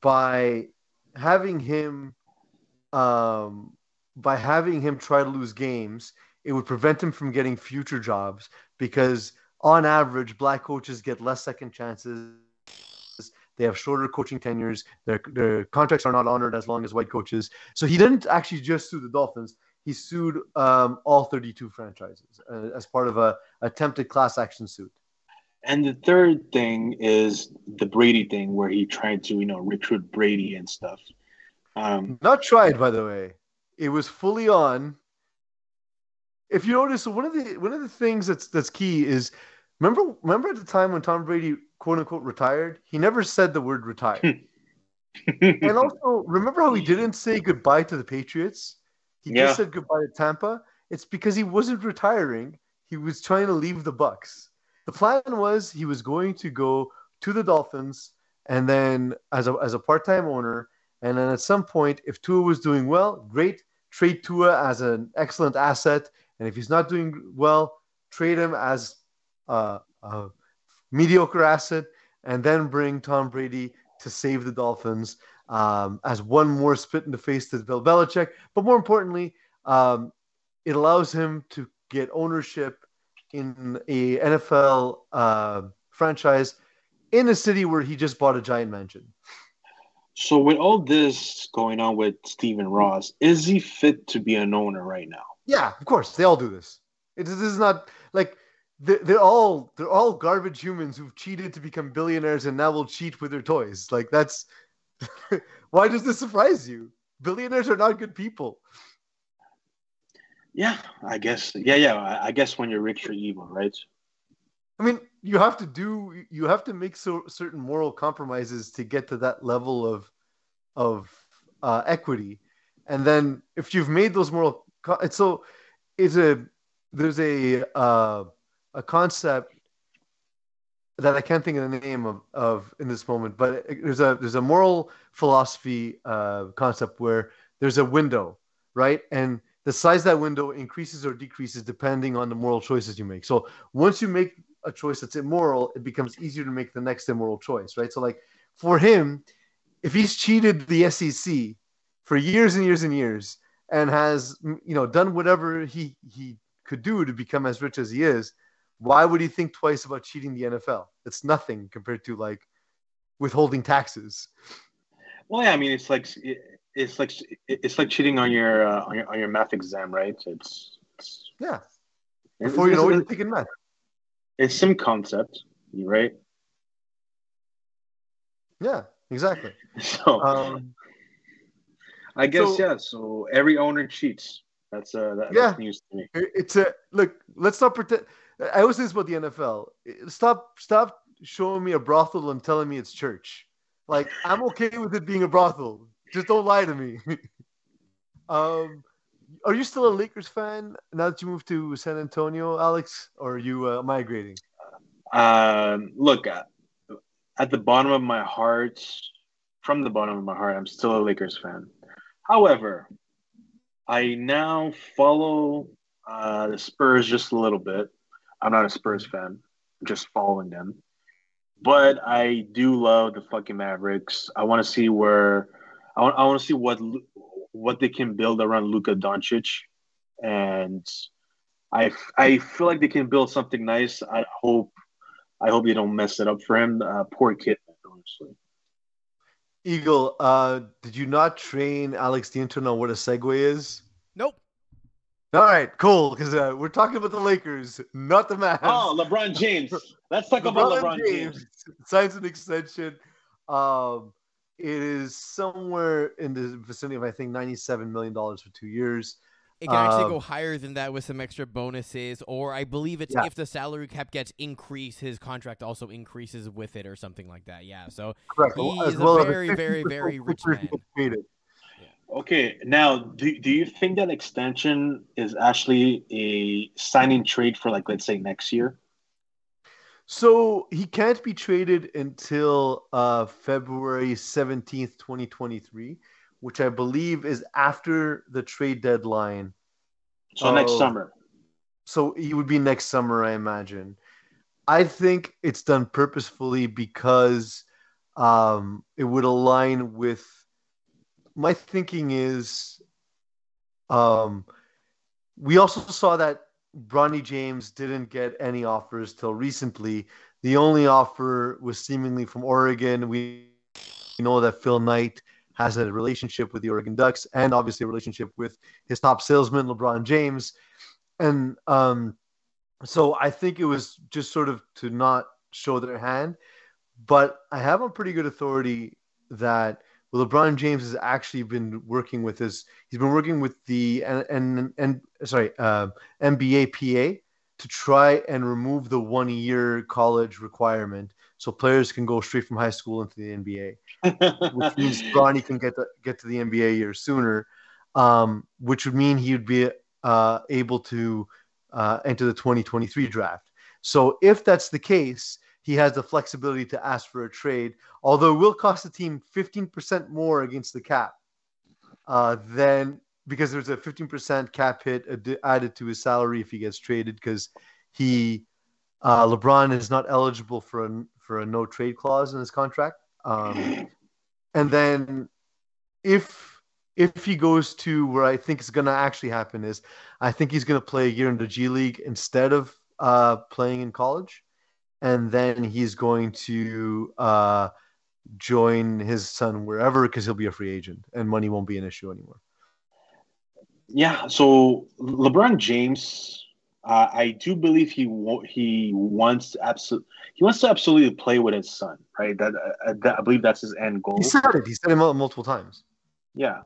by having him um, by having him try to lose games, it would prevent him from getting future jobs because on average, black coaches get less second chances. They have shorter coaching tenures. Their, their contracts are not honored as long as white coaches. So he didn't actually just sue the Dolphins. He sued um, all 32 franchises uh, as part of a attempted class action suit. and the third thing is the Brady thing where he tried to you know recruit Brady and stuff. Um, Not tried, by the way. It was fully on. If you notice, one of the one of the things that's that's key is remember remember at the time when Tom Brady quote unquote retired, he never said the word retired. and also remember how he didn't say goodbye to the Patriots? He Yeah. just said goodbye to Tampa. It's because he wasn't retiring. He was trying to leave the Bucks. The plan was he was going to go to the Dolphins and then as a as a part-time owner and then at some point if Tua was doing well, great, trade Tua as an excellent asset and if he's not doing well, trade him as a, a mediocre asset and then bring Tom Brady to save the Dolphins um, as one more spit in the face to Bill Belichick. But more importantly, um, it allows him to get ownership in a NFL uh, franchise in a city where he just bought a giant mansion. so with all this going on with Stephen Ross, is he fit to be an owner right now? Yeah, of course, they all do this. It, this is not like they're, they're all they're all garbage humans who've cheated to become billionaires and now will cheat with their toys. Like that's why does this surprise you? Billionaires are not good people. Yeah, I guess. Yeah, yeah. I, guess when you're rich, you're evil, right? I mean, you have to do you have to make so, certain moral compromises to get to that level of of uh, equity, and then if you've made those moral, it's so it's a there's a uh, a concept that I can't think of the name of, of in this moment, but there's a there's a moral philosophy uh, concept where there's a window, right, and the size of that window increases or decreases depending on the moral choices you make. So once you make a choice that's immoral, it becomes easier to make the next immoral choice, right? So like for him, if he's cheated the SEC for years and years and years and has you know done whatever he he could do to become as rich as he is, why would he think twice about cheating the NFL? It's nothing compared to like withholding taxes. Well, yeah, I mean, it's like it's like it's like cheating on your uh, on your on your math exam, right? It's, it's yeah. Before you know it, you're taking math. It's some concept, right? Yeah, exactly. So, um, I guess so, yeah. So every owner cheats. That's uh, that, yeah. That's news to me. It's a look. Let's not pretend. I always say this about the NFL. Stop, stop showing me a brothel and telling me it's church. Like I'm okay with it being a brothel. Just don't lie to me. um, are you still a Lakers fan now that you moved to San Antonio, Alex, or are you uh, migrating? Um, look, uh, at the bottom of my heart, from the bottom of my heart, I'm still a Lakers fan. However, I now follow uh, the Spurs just a little bit. I'm not a Spurs fan, I'm just following them. But I do love the fucking Mavericks. I want to see where I want, I want to see what what they can build around Luka Doncic, and I I feel like they can build something nice. I hope I hope they don't mess it up for him. Uh, poor kid, honestly. Eagle, uh, did you not train Alex Dinton on what a segue is? Nope. All right, cool. Because uh, we're talking about the Lakers, not the Mavs. Oh, LeBron James. Let's talk LeBron about LeBron James. James. Signs an extension. Um, it is somewhere in the vicinity of I think ninety-seven million dollars for two years. It can actually um, go higher than that with some extra bonuses, or I believe it's yeah. if the salary cap gets increased, his contract also increases with it, or something like that. Yeah, so Correct. he's well, a very, very, very rich man. Okay, now do, do you think that extension is actually a signing trade for like let's say next year? So he can't be traded until uh, February 17th, 2023, which I believe is after the trade deadline. So next summer. So he would be next summer, I imagine. I think it's done purposefully because um, it would align with my thinking is um, we also saw that Bronny James didn't get any offers till recently. The only offer was seemingly from Oregon. We know that Phil Knight has a relationship with the Oregon Ducks and obviously a relationship with his top salesman, LeBron James. And um, so I think it was just sort of to not show their hand. But I have a pretty good authority that well, LeBron James has actually been working with his. He's been working with the and and, and sorry uh, NBA PA to try and remove the one year college requirement, so players can go straight from high school into the NBA, which means Bronny can get to, get to the NBA year sooner, um, which would mean he would be uh, able to uh, enter the 2023 draft. So if that's the case, he has the flexibility to ask for a trade, although it will cost the team 15% more against the cap uh, than because there's a 15% cap hit ad- added to his salary if he gets traded because he uh, LeBron is not eligible for a for a no trade clause in his contract. Um, and then if if he goes to where I think is going to actually happen is I think he's going to play a year in the G League instead of uh, playing in college and then he's going to uh, join his son wherever because he'll be a free agent and money won't be an issue anymore. Yeah, so LeBron James, uh, I do believe he he wants absolutely he wants to absolutely play with his son, right? That, uh, that, I believe that's his end goal. He said it. He said it multiple times. Yeah.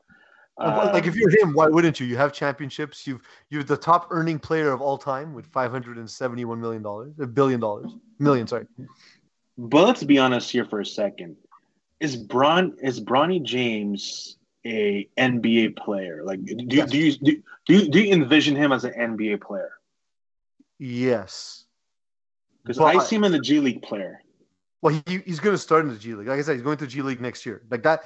Like if Um, you're him, why wouldn't you? You have championships. You've you're the top earning player of all time with 571 million dollars, a billion dollars, million. Sorry. But let's be honest here for a second. Is Bron is Bronny James a NBA player? Like, do, Yes. do you do, do you do you envision him as an NBA player? Yes. Because I see him in the G League player. Well, he, he's going to start in the G League. Like I said, he's going to G League next year. Like that.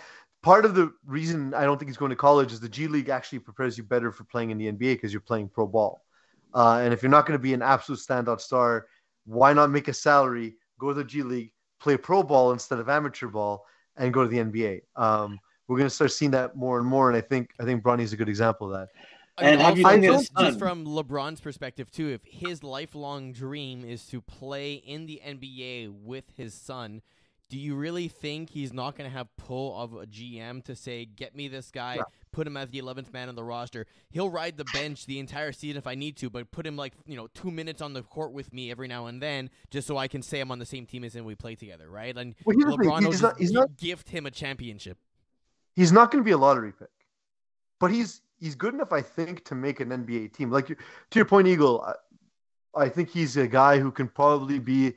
Part of the reason I don't think he's going to college is the G League actually prepares you better for playing in the NBA because you're playing pro ball. Uh, and if you're not going to be an absolute standout star, why not make a salary, go to the G League, play pro ball instead of amateur ball, and go to the NBA? Um, we're going to start seeing that more and more. And I think I think Bronny's a good example of that. I mean, And have you also, just, just from LeBron's perspective too, if his lifelong dream is to play in the NBA with his son, do you really think he's not going to have pull of a GM to say, "Get me this guy, Yeah. put him as the 11th man on the roster. He'll ride the bench the entire season if I need to, but put him like you know two minutes on the court with me every now and then, just so I can say I'm on the same team as him. We play together, right? And Well, here's the thing, LeBron he's not- he's not- gift him a championship. he's not going to be a lottery pick, but he's he's good enough, I think, to make an NBA team. Like to your point, Eagle, I, I think he's a guy who can probably be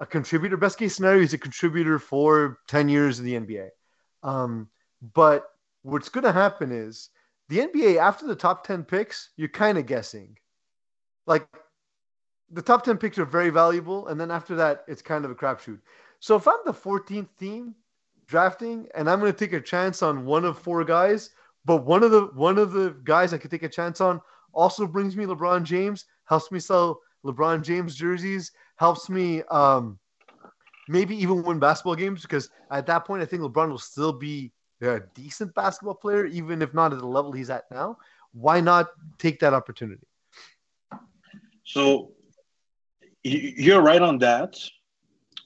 a contributor. Best case scenario, he's a contributor for ten years in the NBA. Um, but what's going to happen is the NBA after the top ten picks, you're kind of guessing. Like the top ten picks are very valuable, and then after that, it's kind of a crapshoot. So if I'm the 14th team drafting and I'm going to take a chance on one of four guys, but one of the one of the guys I could take a chance on also brings me LeBron James, helps me sell LeBron James jerseys, helps me um, maybe even win basketball games because at that point I think LeBron will still be a decent basketball player, even if not at the level he's at now. Why not take that opportunity? So you're right on that.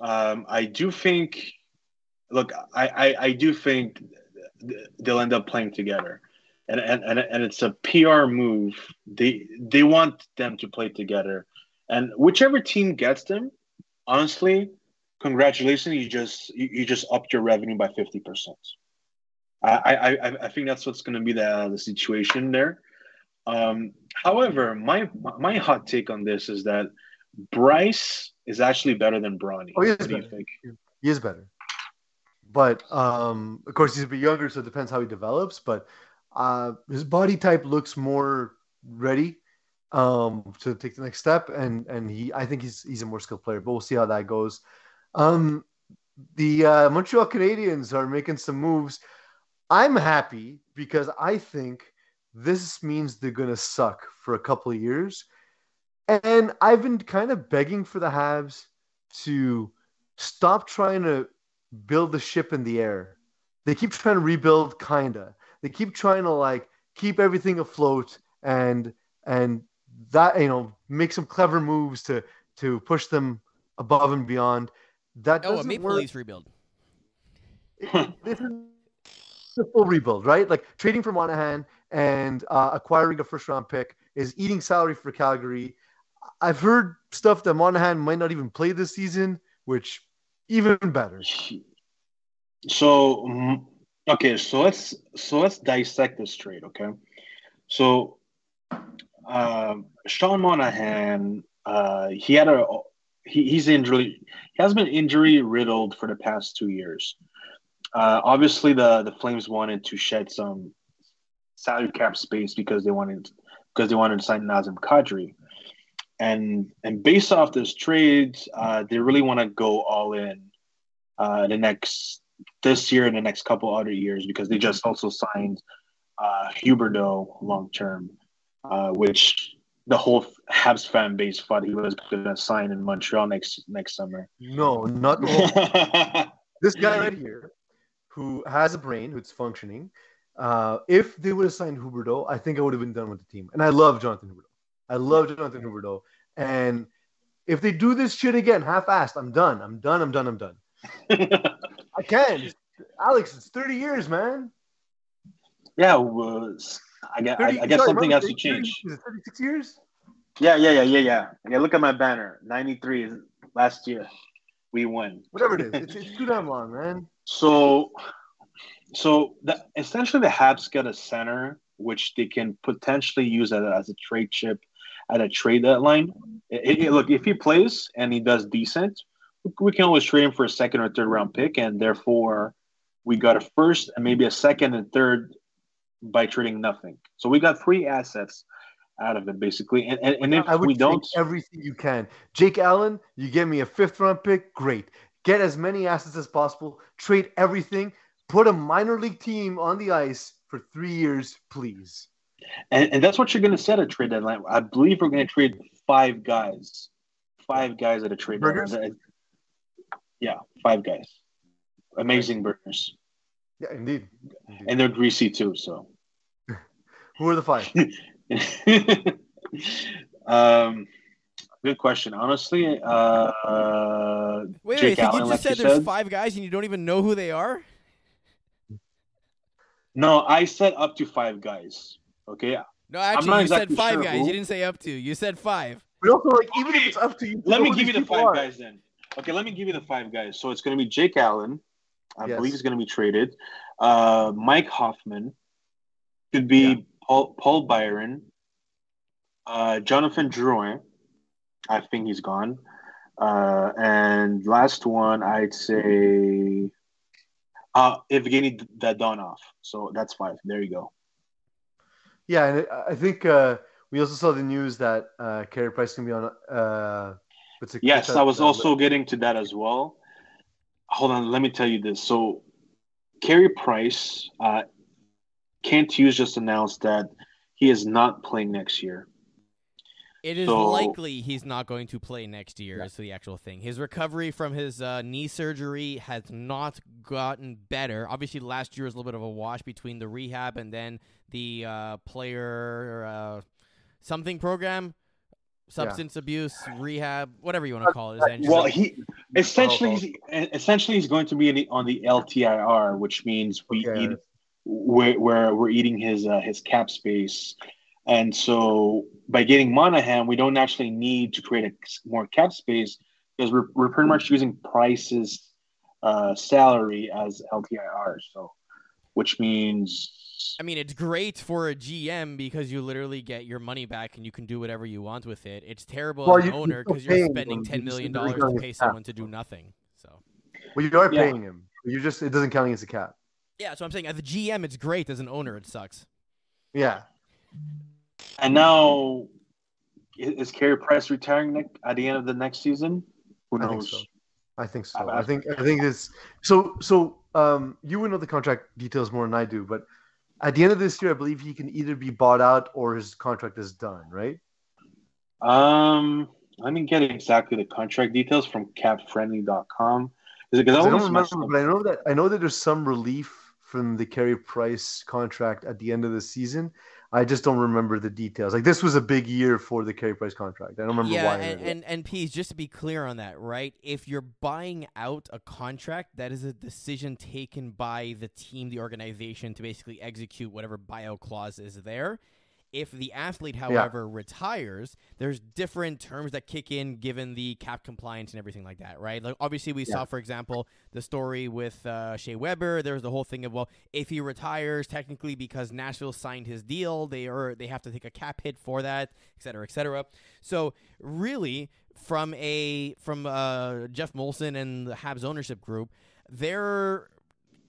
Um, I do think. Look, I, I, I do think they'll end up playing together, and and, and and it's a PR move. They they want them to play together, and whichever team gets them, honestly, congratulations. You just you, you just upped your revenue by fifty percent. I, I I I think that's what's going to be the the situation there. Um, however, my my hot take on this is that Bryce is actually better than Bronny. Oh, he is what do you better. think? He is better. But um, of course, he's a bit younger, so it depends how he develops. But uh, his body type looks more ready um, to take the next step, and and he, I think he's he's a more skilled player. But we'll see how that goes. Um, the uh, Montreal Canadiens are making some moves. I'm happy because I think this means they're gonna suck for a couple of years, and I've been kind of begging for the Habs to stop trying to build the ship in the air. They keep trying to rebuild, kinda. They keep trying to like keep everything afloat and and that you know make some clever moves to to push them above and beyond. That Oh, a doesn't Maple work. Leafs rebuild. This is a full rebuild, right? Like trading for Monahan and uh, acquiring a first round pick is eating salary for Calgary. I've heard stuff that Monahan might not even play this season, which even better. So mm, okay, so let's so let's dissect this trade, okay? So um, Sean Monahan, uh, he had a he, he's injury he has been injury riddled for the past two years. Uh, obviously, the the Flames wanted to shed some salary cap space because they wanted because they wanted to sign Nazem Kadri, and and based off this trade, uh, they really want to go all in uh, the next this year and the next couple other years because they just also signed uh, Huberdeau long term, uh, which the whole Habs fan base thought he was going to sign in Montreal next next summer. No, not this guy right here who has a brain who's functioning uh, if they would have signed Huberdeau, I think I would have been done with the team. And I love Jonathan Huberdeau. I love Jonathan Huberdeau. And if they do this shit again, half-assed, I'm done. I'm done. I'm done. I'm done. I can't, Alex, it's 30 years, man. yeah, was I guess, I, 30 I guess sorry, something has remember, to 30 change. Is it 36 years? Yeah, yeah, yeah, yeah, yeah. Yeah, look at my banner. 93 is last year. We won. Whatever it is. It's, it's too damn long, man. So, so the, essentially the Habs get a center which they can potentially use as, as a trade chip at a trade deadline. It, it, look, if he plays and he does decent, we can always trade him for a second or third round pick, and therefore we got a first and maybe a second and third by trading nothing. So we got three assets out of it basically. And, and, and if I would we don't, everything you can. Jake Allen, you give me a fifth round pick, great. Get as many assets as possible. Trade everything. Put a minor league team on the ice for three years, please. And, and that's what you're going to set a trade deadline. I believe we're going to trade five guys, five guys at a trade Burgers? deadline. Yeah, five guys. Amazing burgers, Yeah, indeed. indeed. and they're greasy too. So, Who are the five? um, good question. Honestly, uh, Wait, Jake wait, so Allen, you like just said you there's said. five guys and you don't even know who they are? no, I said up to five guys. Okay, No, actually, not you exactly said five sure guys. who. You didn't say up to. You said five. But also, like, even if it's up to you, let me give you the five are. guys then. Okay, let me give you the five guys. So it's going to be Jake Allen. I Yes. believe he's going to be traded. Uh, Mike Hoffman could be Yeah. Paul Paul Byron. Uh, Jonathan Drouin. I think he's gone. Uh, and last one, I'd say uh, Evgeny Dadonov. So that's five. There you go. Yeah, and I- think uh, we also saw the news that uh, Carey Price can be on. Uh, what's it, Yes, what's I was also getting to that as well. Hold on, let me tell you this. So, Carey Price, uh, Kent Hughes just announced that he is not playing next year. It is So- likely he's not going to play next year. Is the actual thing. His recovery from his uh, knee surgery has not gotten better. Obviously, last year was a little bit of a wash between the rehab and then the uh, player uh, something program, substance abuse rehab, whatever you want to call it. Essentially. Well, he essentially he's, essentially he's going to be in the, on the LTIR, which means we Okay. eat where, where we're eating his uh, his cap space, and so by getting Monahan, we don't actually need to create a more cap space because we're we're pretty much using Price's uh, salary as LTIR. So, which means I mean, it's great for a GM because you literally get your money back and you can do whatever you want with it. It's terrible Well, as an you- owner you're because you're spending them. ten You million just- dollars to pay someone to do nothing. So Well, you are Yeah. paying him. You just it doesn't count against the cap. Yeah, so I'm saying as a GM, it's great. As an owner, it sucks. Yeah. and now is, is Carey Price retiring next, at the end of the next season? Who I think so. I think so. I've I asked think I think this. So so um, you would know the contract details more than I do, but at the end of this year, I believe he can either be bought out or his contract is done. Right? Um, let me get exactly the contract details from CapFriendly.com. Is it because I I don't remember, but I know that I know that there's some relief from the Carey Price contract at the end of the season. I just don't remember the details. Like this was a big year for the Carey Price contract. I don't remember yeah, why. and, and and Pease, just to be clear on that, right? If you're buying out a contract, that is a decision taken by the team, the organization, to basically execute whatever buyout clause is there. If the athlete, however, retires, there's different terms that kick in given the cap compliance and everything like that, right? Like obviously, we saw, for example, the story with uh, Shea Weber. There was the whole thing of well, if he retires, technically because Nashville signed his deal, they are they have to take a cap hit for that, et cetera, et cetera. So really, from a from uh, Geoff Molson and the Habs ownership group, they're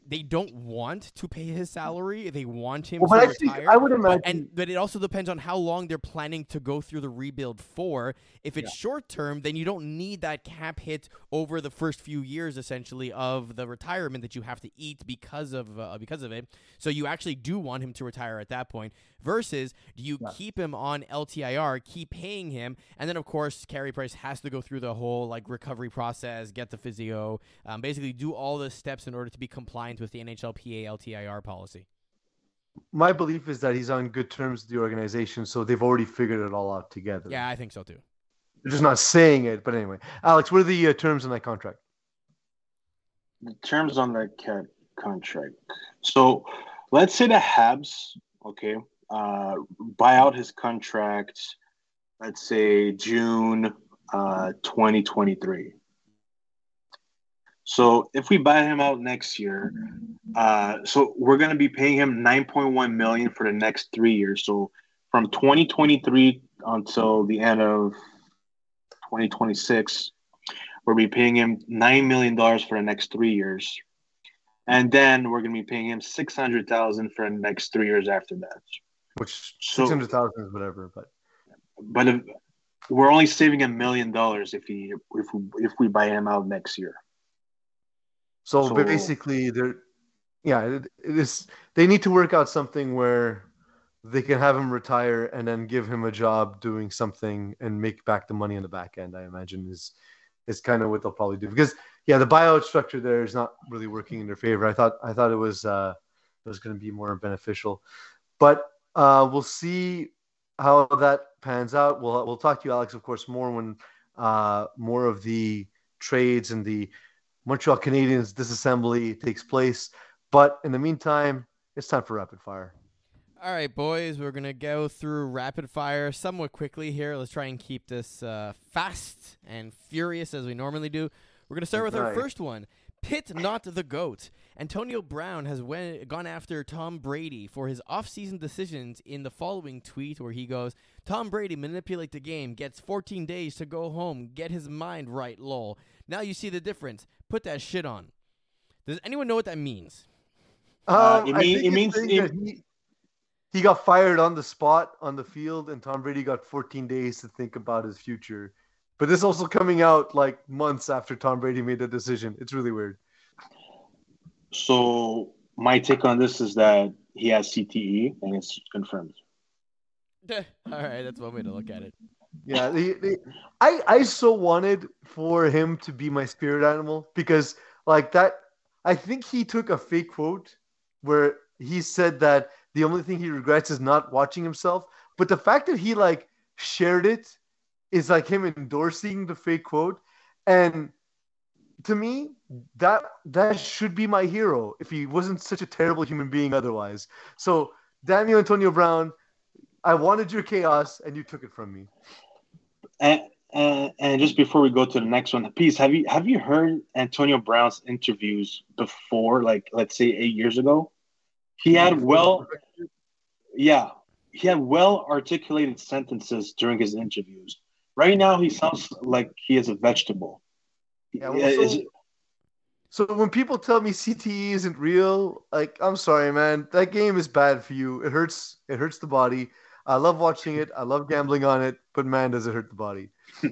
they don't want to pay his salary. They want him well, to but retire. I would But, imagine. and but it also depends on how long they're planning to go through the rebuild for. If it's short term, then you don't need that cap hit over the first few years, essentially, of the retirement that you have to eat because of uh, because of it. So you actually do want him to retire at that point. Versus, do you Yeah. keep him on LTIR, keep paying him, and then of course, Carey Price has to go through the whole like recovery process, get the physio, um, basically do all the steps in order to be compliant with the NHLPA LTIR policy. my belief is that he's on good terms with the organization, so they've already figured it all out together. Yeah, I think so too. They're just not saying it, but anyway. Alex, what are the uh, terms in that contract? The terms on that cat contract. So let's say the Habs, okay, uh, buy out his contract, let's say June uh, 2023. So if we buy him out next year, uh, so we're going to be paying him 9.1 million for the next three years. So from 2023 until the end of 2026, we'll be paying him nine million dollars for the next three years, and then we're going to be paying him six hundred thousand for the next three years after that. Which So- six hundred thousand is whatever, but But if, we're only saving a million dollars if he if we if we buy him out next year. So, So- basically they're yeah, it, it is they need to work out something where they can have him retire and then give him a job doing something and make back the money on the back end. I imagine is is kind of what they'll probably do because yeah, the buyout structure there is not really working in their favor. I thought I thought it was uh, it was going to be more beneficial, but uh, we'll see how that pans out. We'll we'll talk to you, Alex, of course, more when uh, more of the trades and the Montreal Canadiens disassembly takes place. But in the meantime, it's time for rapid fire. All right, boys, we're gonna go through rapid fire somewhat quickly here. Let's try and keep this uh, fast and furious as we normally do. We're gonna start with our first one. Pitt, not the goat. Antonio Brown has went, gone after Tom Brady for his offseason decisions in the following tweet, where he goes, "Tom Brady manipulate the game, gets 14 days to go home, get his mind right. Lol. Now you see the difference. Put that shit on." Does anyone know what that means? Uh, Um, it mean- it means- it- he, he got fired on the spot on the field, and Tom Brady got 14 days to think about his future. But this also coming out like months after Tom Brady made the decision. It's really weird. So my take on this is that he has CTE and it's confirmed. All right, that's one way to look at it. Yeah, the, the, I I so wanted for him to be my spirit animal because like that. I think he took a fake quote where he said that the only thing he regrets is not watching himself. But the fact that he like shared it is like him endorsing the fake quote, and to me that that should be my hero if he wasn't such a terrible human being otherwise. So Daniel Antonio Brown, I wanted your chaos and you took it from me. And, and and just before we go to the next one, please have you have you heard Antonio Brown's interviews before, like let's say eight years ago? He had mm-hmm. well, yeah, he had well articulated sentences during his interviews. Right now, he sounds like he is a vegetable. Yeah, well, so- is- So when people tell me CTE isn't real, like I'm sorry, man. That game is bad for you. It hurts. It hurts the body. I love watching it. I love gambling on it. But man, does it hurt the body?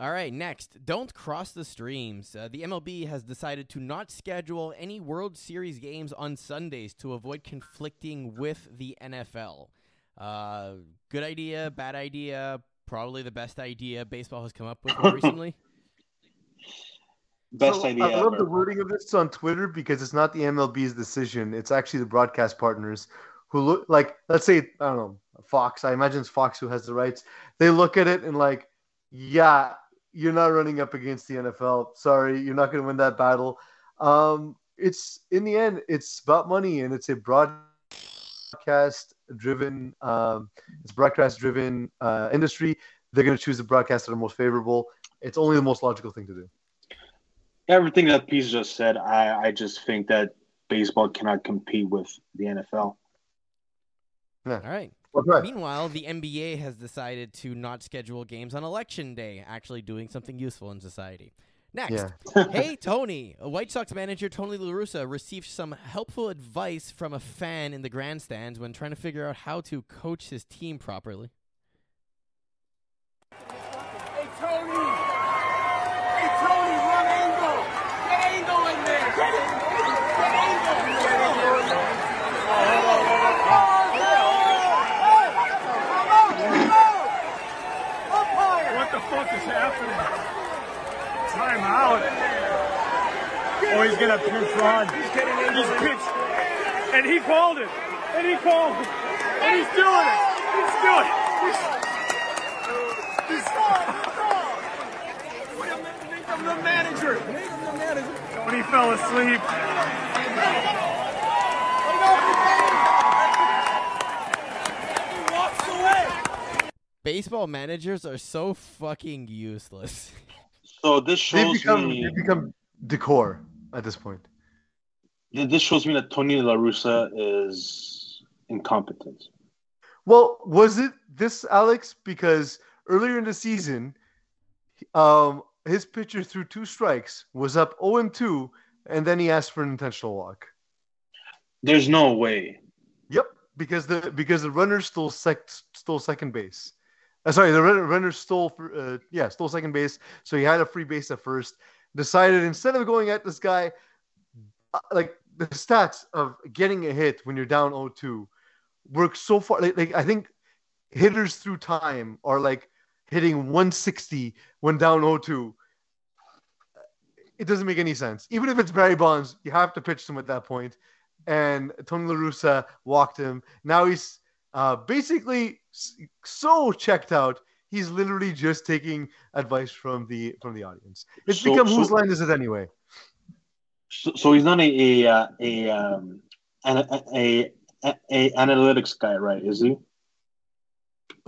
All right, next. Don't cross the streams. Uh, the MLB has decided to not schedule any World Series games on Sundays to avoid conflicting with the NFL. Uh, good idea, bad idea, probably the best idea baseball has come up with recently. best So, idea I love ever. the wording of this on Twitter because it's not the MLB's decision. It's actually the broadcast partners who look like, let's say, I don't know, Fox. I imagine it's Fox who has the rights. They look at it and like, yeah, you're not running up against the NFL. Sorry, you're not going to win that battle. Um, it's in the end, it's about money and it's a broadcast driven, um, it's broadcast driven uh, industry. They're going to choose the broadcasts that are most favorable. It's only the most logical thing to do. Everything that Peace just said, I, I just think that baseball cannot compete with the NFL. All right. Okay. Meanwhile, the NBA has decided to not schedule games on election day, actually doing something useful in society. Next, Yeah. hey Tony, a White Sox manager Tony La Russa received some helpful advice from a fan in the grandstands when trying to figure out how to coach his team properly. Hey Tony! Hey Tony, run Engel! Get Engel in there! Get it! Get Engel! Get Engel! What the fuck is happening? Time out. Oh, he's gonna pinch Ron. He's getting in. He's pitched. And he called it. And he called it. And he's doing it. He's doing it. He's, he's, Make him the manager! Make him the manager! when he fell asleep. He walks away! Baseball managers are so fucking useless. So this They shows become me. they become decor at this point. This shows me that Tony La Russa is incompetent. Well, was it this Alex? Because earlier in the season, um, his pitcher threw two strikes, was up 0 2, and then he asked for an intentional walk. There's no way. Yep, because the because the runner stole sec stole second base. Uh, sorry, the runner, stole for, uh, yeah stole second base, so he had a free base at first. Decided instead of going at this guy, uh, like the stats of getting a hit when you're down 0-2 work so far. Like, like I think hitters through time are like hitting 160 when down 0-2. It doesn't make any sense. Even if it's Barry Bonds, you have to pitch him at that point. point and Tony La Russa walked him. Now he's uh, basically so checked out. He's literally just taking advice from the from the audience. It's So- become so- whose line is it anyway? So, so he's not a a uh, a, um, an, a, a a analytics guy, right? Is he?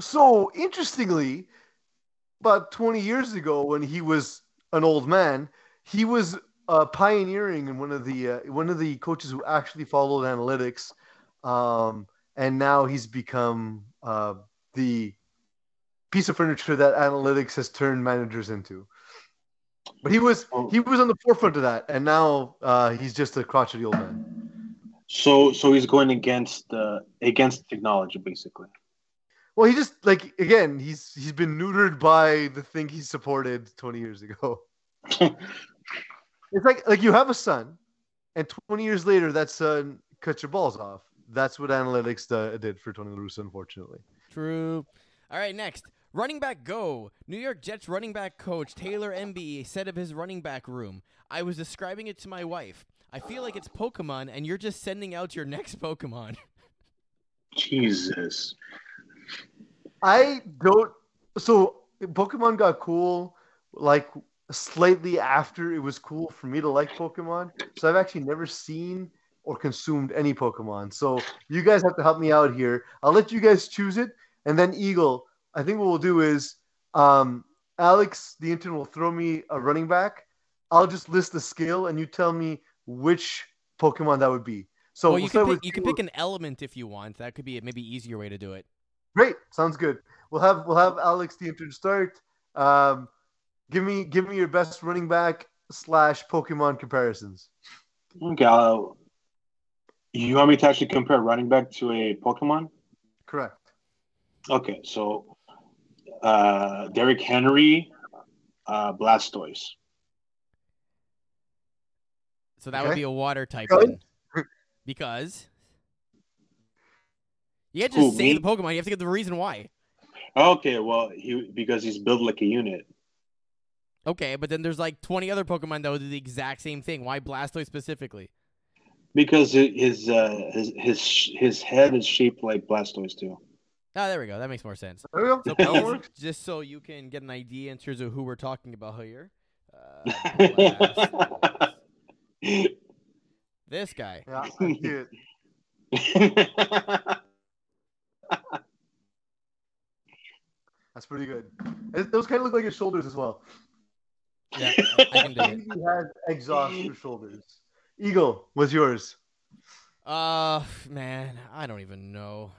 So interestingly, about 20 years ago, when he was an old man, he was uh, pioneering and one of the uh, one of the coaches who actually followed analytics, um, and now he's become uh, the piece of furniture that analytics has turned managers into. But he was he was on the forefront of that, and now uh, he's just a crotchety old man. So so he's going against the against technology, basically. Well, he just like again, he's he's been neutered by the thing he supported 20 years ago. It's like like you have a son, and 20 years later, that son cuts your balls off. That's what analytics uh, did for Tony La Russa, unfortunately. True. All right, next. Running back go. New York Jets running back coach Taylor Embree said of his running back room, I was describing it to my wife. I feel like it's Pokemon and you're just sending out your next Pokemon. Jesus. I don't. So Pokemon got cool like slightly after it was cool for me to like Pokemon. So I've actually never seen or consumed any Pokemon. So you guys have to help me out here. I'll let you guys choose it, and then Eagle. I think what we'll do is, um, Alex, the intern, will throw me a running back. I'll just list the skill, and you tell me which Pokemon that would be. So well, we'll you can pick, you can pick an element if you want. That could be a maybe easier way to do it. Great, sounds good. We'll have we'll have Alex the intern start. Um, give me give me your best running back slash Pokemon comparisons. Okay. I'll, you want me to actually compare running back to a Pokemon? Correct. Okay, so uh, Derrick Henry, uh, Blastoise. So that would be a water type Really? then. Because you can't Who, say me? the Pokemon. You have to give the reason why. Okay, well, he because he's built like a unit. Okay, but then there's like 20 other Pokemon that would do the exact same thing. Why Blastoise specifically? Because his uh, his his his head is shaped like Blastoise too. Ah, there we go. That makes more sense. There we go. So please, just so you can get an idea in terms of who we're talking about here. Uh, Blast- this guy. Yeah, I. That's pretty good. It- those kind of look like his shoulders as well. Yeah, I can do it. he has exhaust for shoulders. Eagle, was yours? Uh, man, I don't even know.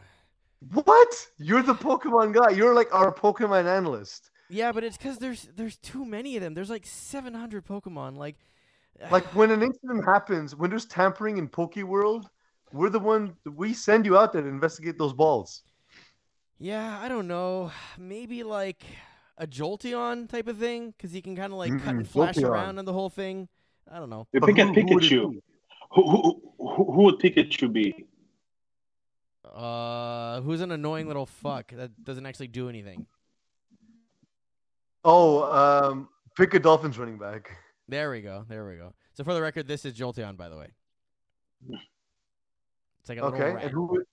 What? You're the Pokemon guy. You're like our Pokemon analyst. Yeah, but it's because there's there's too many of them. There's like 700 Pokemon. Like, Like when an incident happens, when there's tampering in Poke World, we're the one we send you out there to investigate those balls. yeah, I don't know. Maybe like a Jolteon type of thing, because he can kind of like cut Mm, and flash Jolteon. around on the whole thing. I don't know. If But we get who- who would it Pikachu, who, who, who, who would Pikachu be? Uh, who's an annoying little fuck that doesn't actually do anything? Oh, um, pick a Dolphins running back. There we go. There we go. So for the record, this is Jolteon, by the way. It's like a little Okay, rat. and who,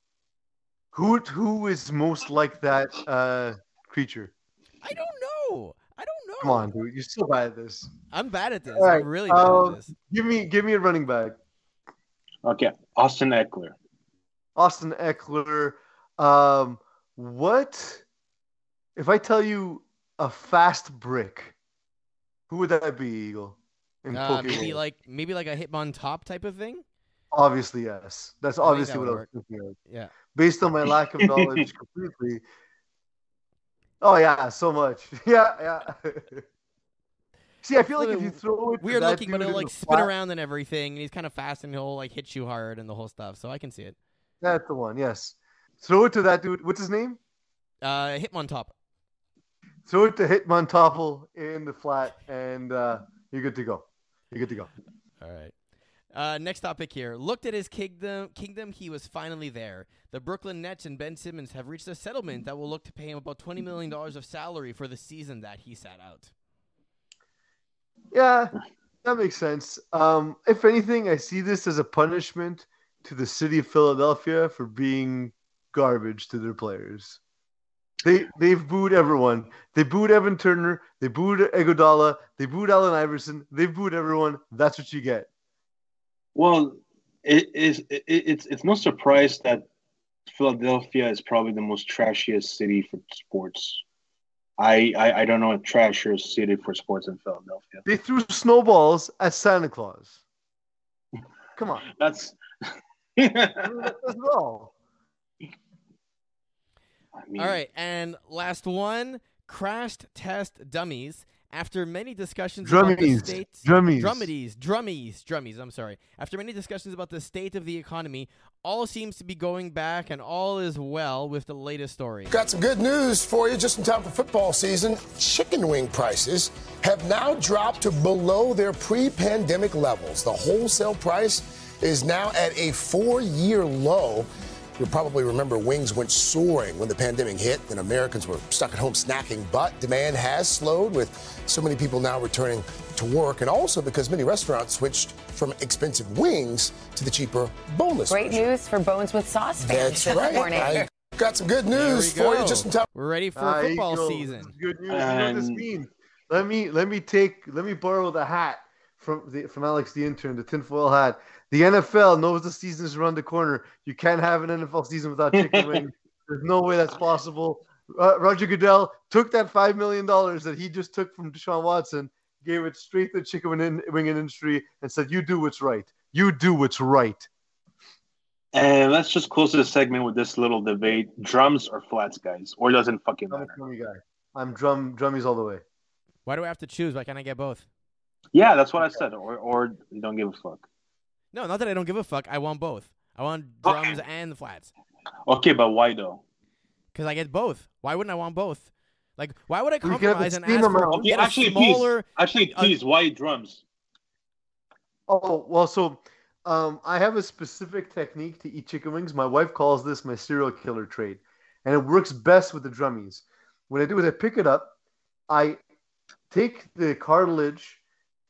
who, who is most like that uh, creature? I don't know. I don't know. Come on, dude, you're so bad at this. I'm bad at this. All right, I'm really bad um, at this. Give me, give me a running back. Okay, Austin Ekeler. Austin Ekeler. Um, what if I tell you a fast brick? Who would that be, Eagle? In Uh, maybe like maybe like a Hitmontop type of thing. obviously yes. That's I obviously that what I would was thinking of. Yeah. Based on my lack of knowledge, completely. Oh yeah, so much. Yeah, yeah. See, I feel like if you throw it to Weird looking, but it'll like spin flat- around and everything, and he's kind of fast and he'll like hit you hard and the whole stuff. So I can see it. That's the one. Yes. Throw it to that dude. What's his name? Uh, Hitmontop. Throw it to Hitman Topple in the flat, and uh, you're good to go. You're good to go. All right. Uh, next topic here. Looked at his kingdom. Kingdom. He was finally there. The Brooklyn Nets and Ben Simmons have reached a settlement that will look to pay him about twenty million dollars of salary for the season that he sat out. Yeah, that makes sense. Um, if anything, I see this as a punishment to the city of Philadelphia for being garbage to their players. They they've booed everyone. They booed Evan Turner. They booed Iguodala. They booed Allen Iverson. They booed everyone. That's what you get. Well, it is. It, it's it's no surprise that Philadelphia is probably the most trashiest city for sports. I I, I don't know a trashier city for sports in Philadelphia. They threw snowballs at Santa Claus. Come on, That's. I that's all. I mean, All right, and last one: crashed test dummies. After many discussions about the state, drummies. drummies, drummies, drummies. I'm sorry. After many discussions about the state of the economy, all seems to be going back, and all is well with the latest story. Got some good news for you just in time for football season. Chicken wing prices have now dropped to below their pre pandemic levels. The wholesale price is now at a four year low. You'll probably remember wings went soaring when the pandemic hit and Americans were stuck at home snacking, but demand has slowed with so many people now returning to work and also because many restaurants switched from expensive wings to the cheaper boneless Great version. news for Bones with Sauce fans That's this right. morning. I got some good news we for you just in time. We're ready for football Eagle, season. Good news. you know what this And- means? Let me let me take let me borrow the hat from the from Alex the intern, the tinfoil hat. The NFL knows the season is around the corner. You can't have an NFL season without chicken wings. There's no way that's possible. Uh, Roger Goodell took that five million dollars that he just took from Deshaun Watson, gave it straight to the chicken wing wing industry, and said, "You do what's right. You do what's right." And let's just close this segment with this little debate: drums or flats, guys, or doesn't fucking matter. I'm a matter. drummy guy. I'm drum drummies all the way. Why do I have to choose? Why can't I get both? Yeah, that's what I said. Or or you don't give a fuck. No, not that I don't give a fuck. I want both. I want Oh. drums and the flats Okay, but why though? because I get both. Why wouldn't I want both? Like, why would I We can have compromise the and same ask for amount. Okay, get a actually, please. smaller? Actually, Uh, please, why drums? Oh well, so um, I have a specific technique to eat chicken wings. My wife calls this my serial killer trade, and it works best with the drummies. What I do is I pick it up, I take the cartilage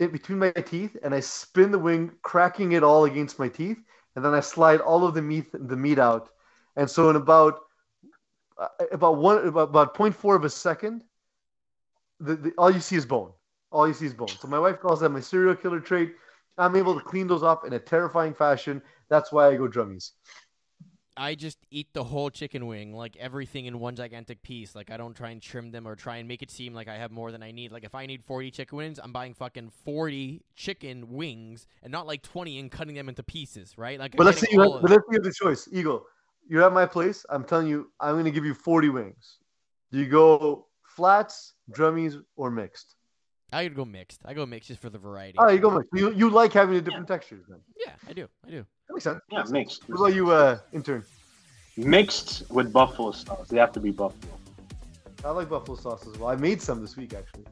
in between my teeth, and I spin the wing, cracking it all against my teeth, and then I slide all of the meat the meat out. And so in about uh, about one about, about 0.4 of a second, the, the all you see is bone. All you see is bone. So my wife calls that my serial killer trait. I'm able to clean those up in a terrifying fashion. That's why I go drummies. I just eat the whole chicken wing, like everything in one gigantic piece. Like I don't try and trim them or try and make it seem like I have more than I need. Like if I need 40 chicken wings, I'm buying fucking 40 chicken wings and not like 20 and cutting them into pieces, right? Like But I'm let's say you have, but let's say you have the choice. Eagle, you're at my place. I'm telling you, I'm going to give you 40 wings. Do you go flats, drummies, or mixed? I could go mixed. I go mixed just for the variety. Oh, you go mixed. You, you like having the different textures then. Yeah, I do. I do. That makes sense. Yeah, mixed. What about you, uh, intern? Mixed with buffalo sauce. They have to be buffalo. I like buffalo sauce as well. I made some this week, actually.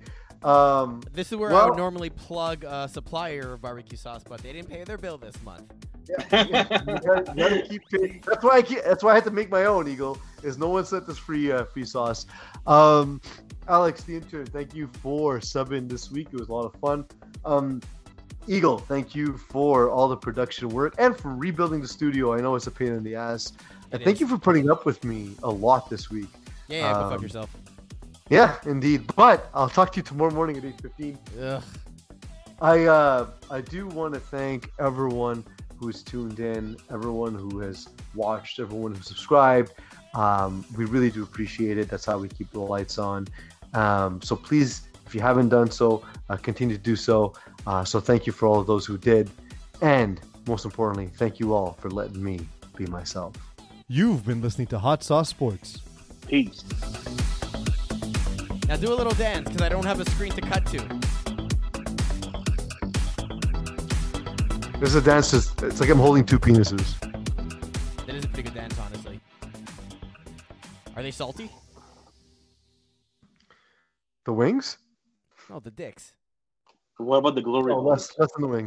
Um, This is where I would normally plug a supplier of barbecue sauce, but they didn't pay their bill this month. you gotta, you gotta keep paying. That's why I keep, that's why I had to make my own Eagle. Is no one sent us free uh, free sauce. Um, Alex, the intern, thank you for subbing this week. It was a lot of fun. Um, Eagle, thank you for all the production work and for rebuilding the studio. I know it's a pain in the ass. And It thank you for putting up with me a lot this week. Yeah, yeah go fuck Um, yourself. Yeah, indeed. But I'll talk to you tomorrow morning at eight fifteen. Ugh. I uh, I do want to thank everyone who's tuned in, everyone who has watched, everyone who subscribed. Um, we really do appreciate it. That's how we keep the lights on. Um, so please If you haven't done so, uh, continue to do so. Uh, so thank you for all of those who did, and most importantly, thank you all for letting me be myself. You've been listening to Hot Sauce Sports. Peace. Now do a little dance because I don't have a screen to cut to. This is a dance. Just, it's like I'm holding two penises. That is a pretty good dance, honestly. Are they salty? The wings? No, the dicks. What about the glory? Oh, less, less than the wings.